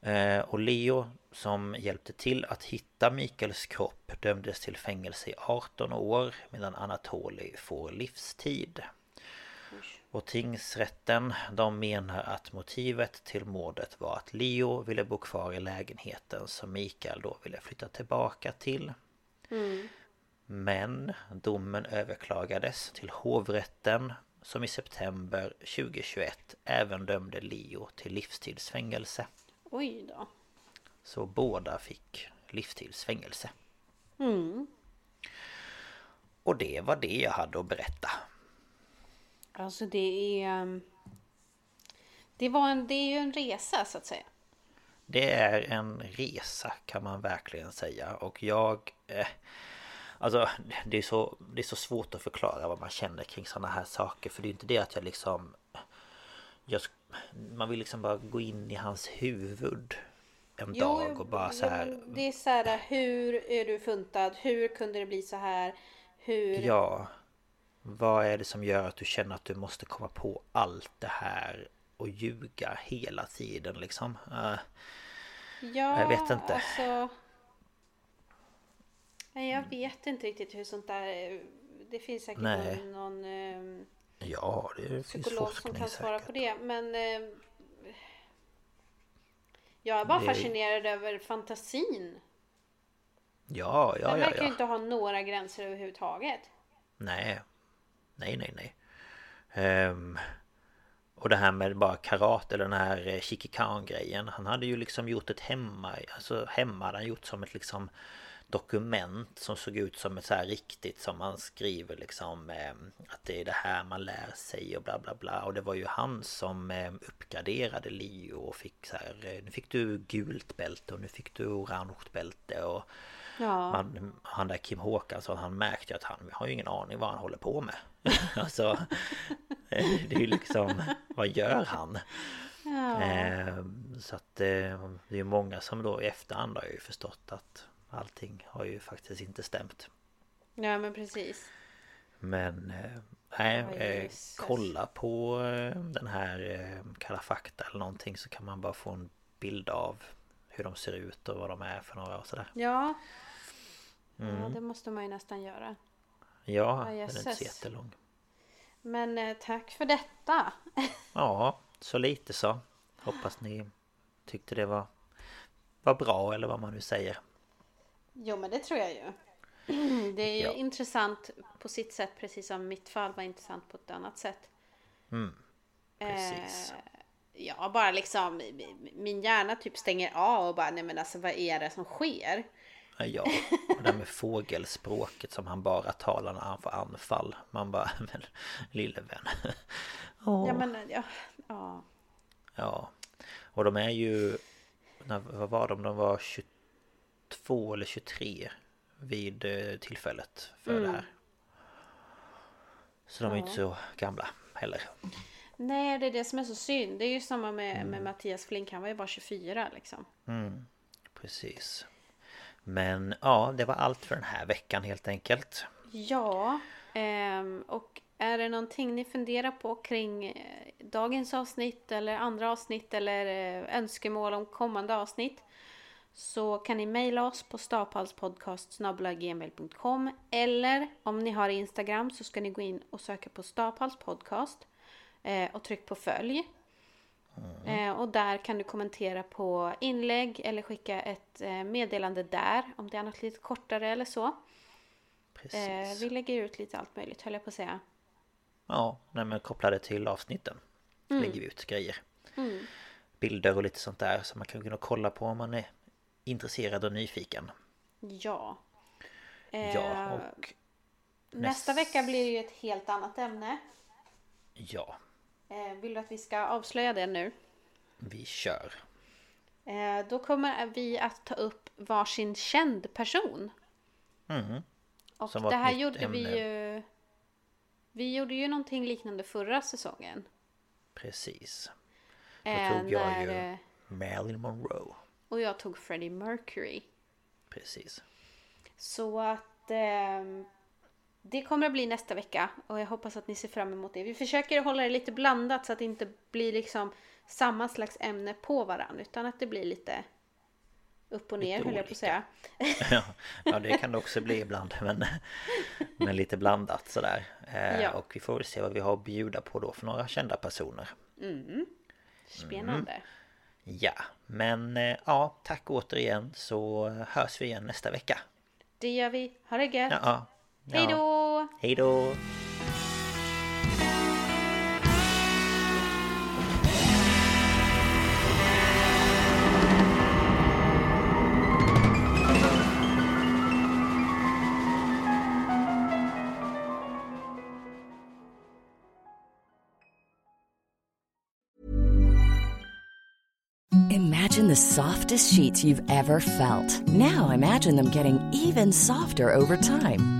Eh, och Leo som hjälpte till att hitta Mikaels kropp dömdes till fängelse i 18 år medan Anatoli får livstid. Och tingsrätten de menar att motivet till mordet var att Leo ville bo kvar i lägenheten som Mikael då ville flytta tillbaka till. Men domen överklagades till hovrätten som i september 2021 även dömde Leo till livstidsfängelse. Oj då. Så båda fick livstidsfängelse. Mm. Och det var det jag hade att berätta. Alltså det är... um, Det, var en, det är ju en resa så att säga. Det är en resa kan man verkligen säga och jag... Eh, alltså det är, så, det är så svårt att förklara vad man känner kring sådana här saker för det är inte det att jag liksom... Jag, man vill liksom bara gå in i hans huvud en dag och bara så här... jo, Det är så här, hur är du funtad? Hur kunde det bli så här? Hur... Ja Vad är det som gör att du känner att du måste komma på allt det här och ljuga hela tiden liksom? Eh, Ja, Jag vet inte. Alltså, nej, jag vet inte riktigt hur sånt där... Det finns säkert Nej. någon, någon ehm, ja, det finns psykolog som forskning kan svara säkert. på det. Men ehm, jag är bara Det- fascinerad över fantasin. Ja, ja, Den ja, verkar ju ja. inte ha några gränser överhuvudtaget. Nej Nej, nej, nej. Um, Och det här med bara karate, eller den här eh, Shikikan grejen Han hade ju liksom gjort ett hemma Alltså hemma hade han gjort som ett liksom Dokument som såg ut som ett så här riktigt som man skriver liksom eh, Att det är det här man lär sig och bla bla bla. Och det var ju han som eh, uppgraderade Leo och fick så här eh, Nu fick du gult bälte och nu fick du orange bälte och Ja. man, han där Kim Håkansson han märkte ju att han har ju ingen aning vad han håller på med Alltså Det är ju liksom Vad gör han? Ja. Eh, så att eh, Det är ju många som då i efterhand har ju förstått att Allting har ju faktiskt inte stämt ja, men precis. Men eh, Nej, eh, kolla på eh, den här eh, Kalla fakta eller någonting så kan man bara få en bild av Hur de ser ut och vad de är för några och sådär Ja. Mm. ja, det måste man ju nästan göra. Ja, den är inte så jättelång Men eh, tack för detta. Ja, så lite så. Hoppas ni tyckte det var, var bra eller vad man nu säger. Jo, men det tror jag ju. Det är ju Ja. intressant på sitt sätt, precis som mitt fall var intressant på ett annat sätt. Mm, precis. Eh, ja, bara liksom min hjärna typ stänger av och bara nej men alltså vad är det som sker? Ja, och det med fågelspråket som han bara talar när han får anfall. Man bara, men lille vän. Åh. Ja men ja, ja. Ja. Och de är ju, när, vad var de? De var 22 eller 23 vid eh, tillfället för det här. Så de är inte så gamla heller. Nej det är det som är så synd. Det är ju samma med, Mm. med Mattias Flink, han var ju bara 24 liksom. Precis. Men ja, det var allt för den här veckan helt enkelt. Ja, ehm, och är det någonting ni funderar på kring eh, dagens avsnitt eller andra avsnitt eller eh, önskemål om kommande avsnitt så kan ni mejla oss på staphalspodcast.gmail.com eller om ni har Instagram så ska ni gå in och söka på Staphals podcast eh, och tryck på följ. Eh, och där kan du kommentera på inlägg eller skicka ett eh, meddelande där om det är något lite kortare eller så. Precis. Eh, vi lägger ut lite allt möjligt höll jag på att säga. Ja, nej, men kopplade till avsnitten lägger vi ut grejer. Bilder och lite sånt där som man kan kunna kolla på om man är intresserad och nyfiken. Ja. Ja, Eh, och Nästa vecka blir det ju ett helt annat ämne. ja, vill du att vi ska avslöja det nu? vi kör. Eh, då kommer vi att ta upp varsin känd person. Mhm. Och Som det här gjorde vi ämne. ju... Vi gjorde ju någonting liknande förra säsongen. Precis. Då Eh, tog jag ju eh, Marilyn Monroe. Och jag tog Freddie Mercury. Precis. Så att ehm, det kommer att bli nästa vecka och jag hoppas att ni ser fram emot det. Vi försöker hålla det lite blandat så att det inte blir liksom samma slags ämne på varandra utan att det blir lite upp och ner Lite höll jag på att säga. ja, ja, det kan det också bli ibland men, men lite blandat sådär. Eh, Ja. Och vi får väl se vad vi har att bjuda på då för några kända personer. Spännande. Ja, men eh, ja, tack återigen så hörs vi igen nästa vecka. Det gör vi. Ha det gött. Ja, ja. Hej då! Hey Hej då! Imagine the softest sheets you've ever felt. Now imagine them getting even softer over time.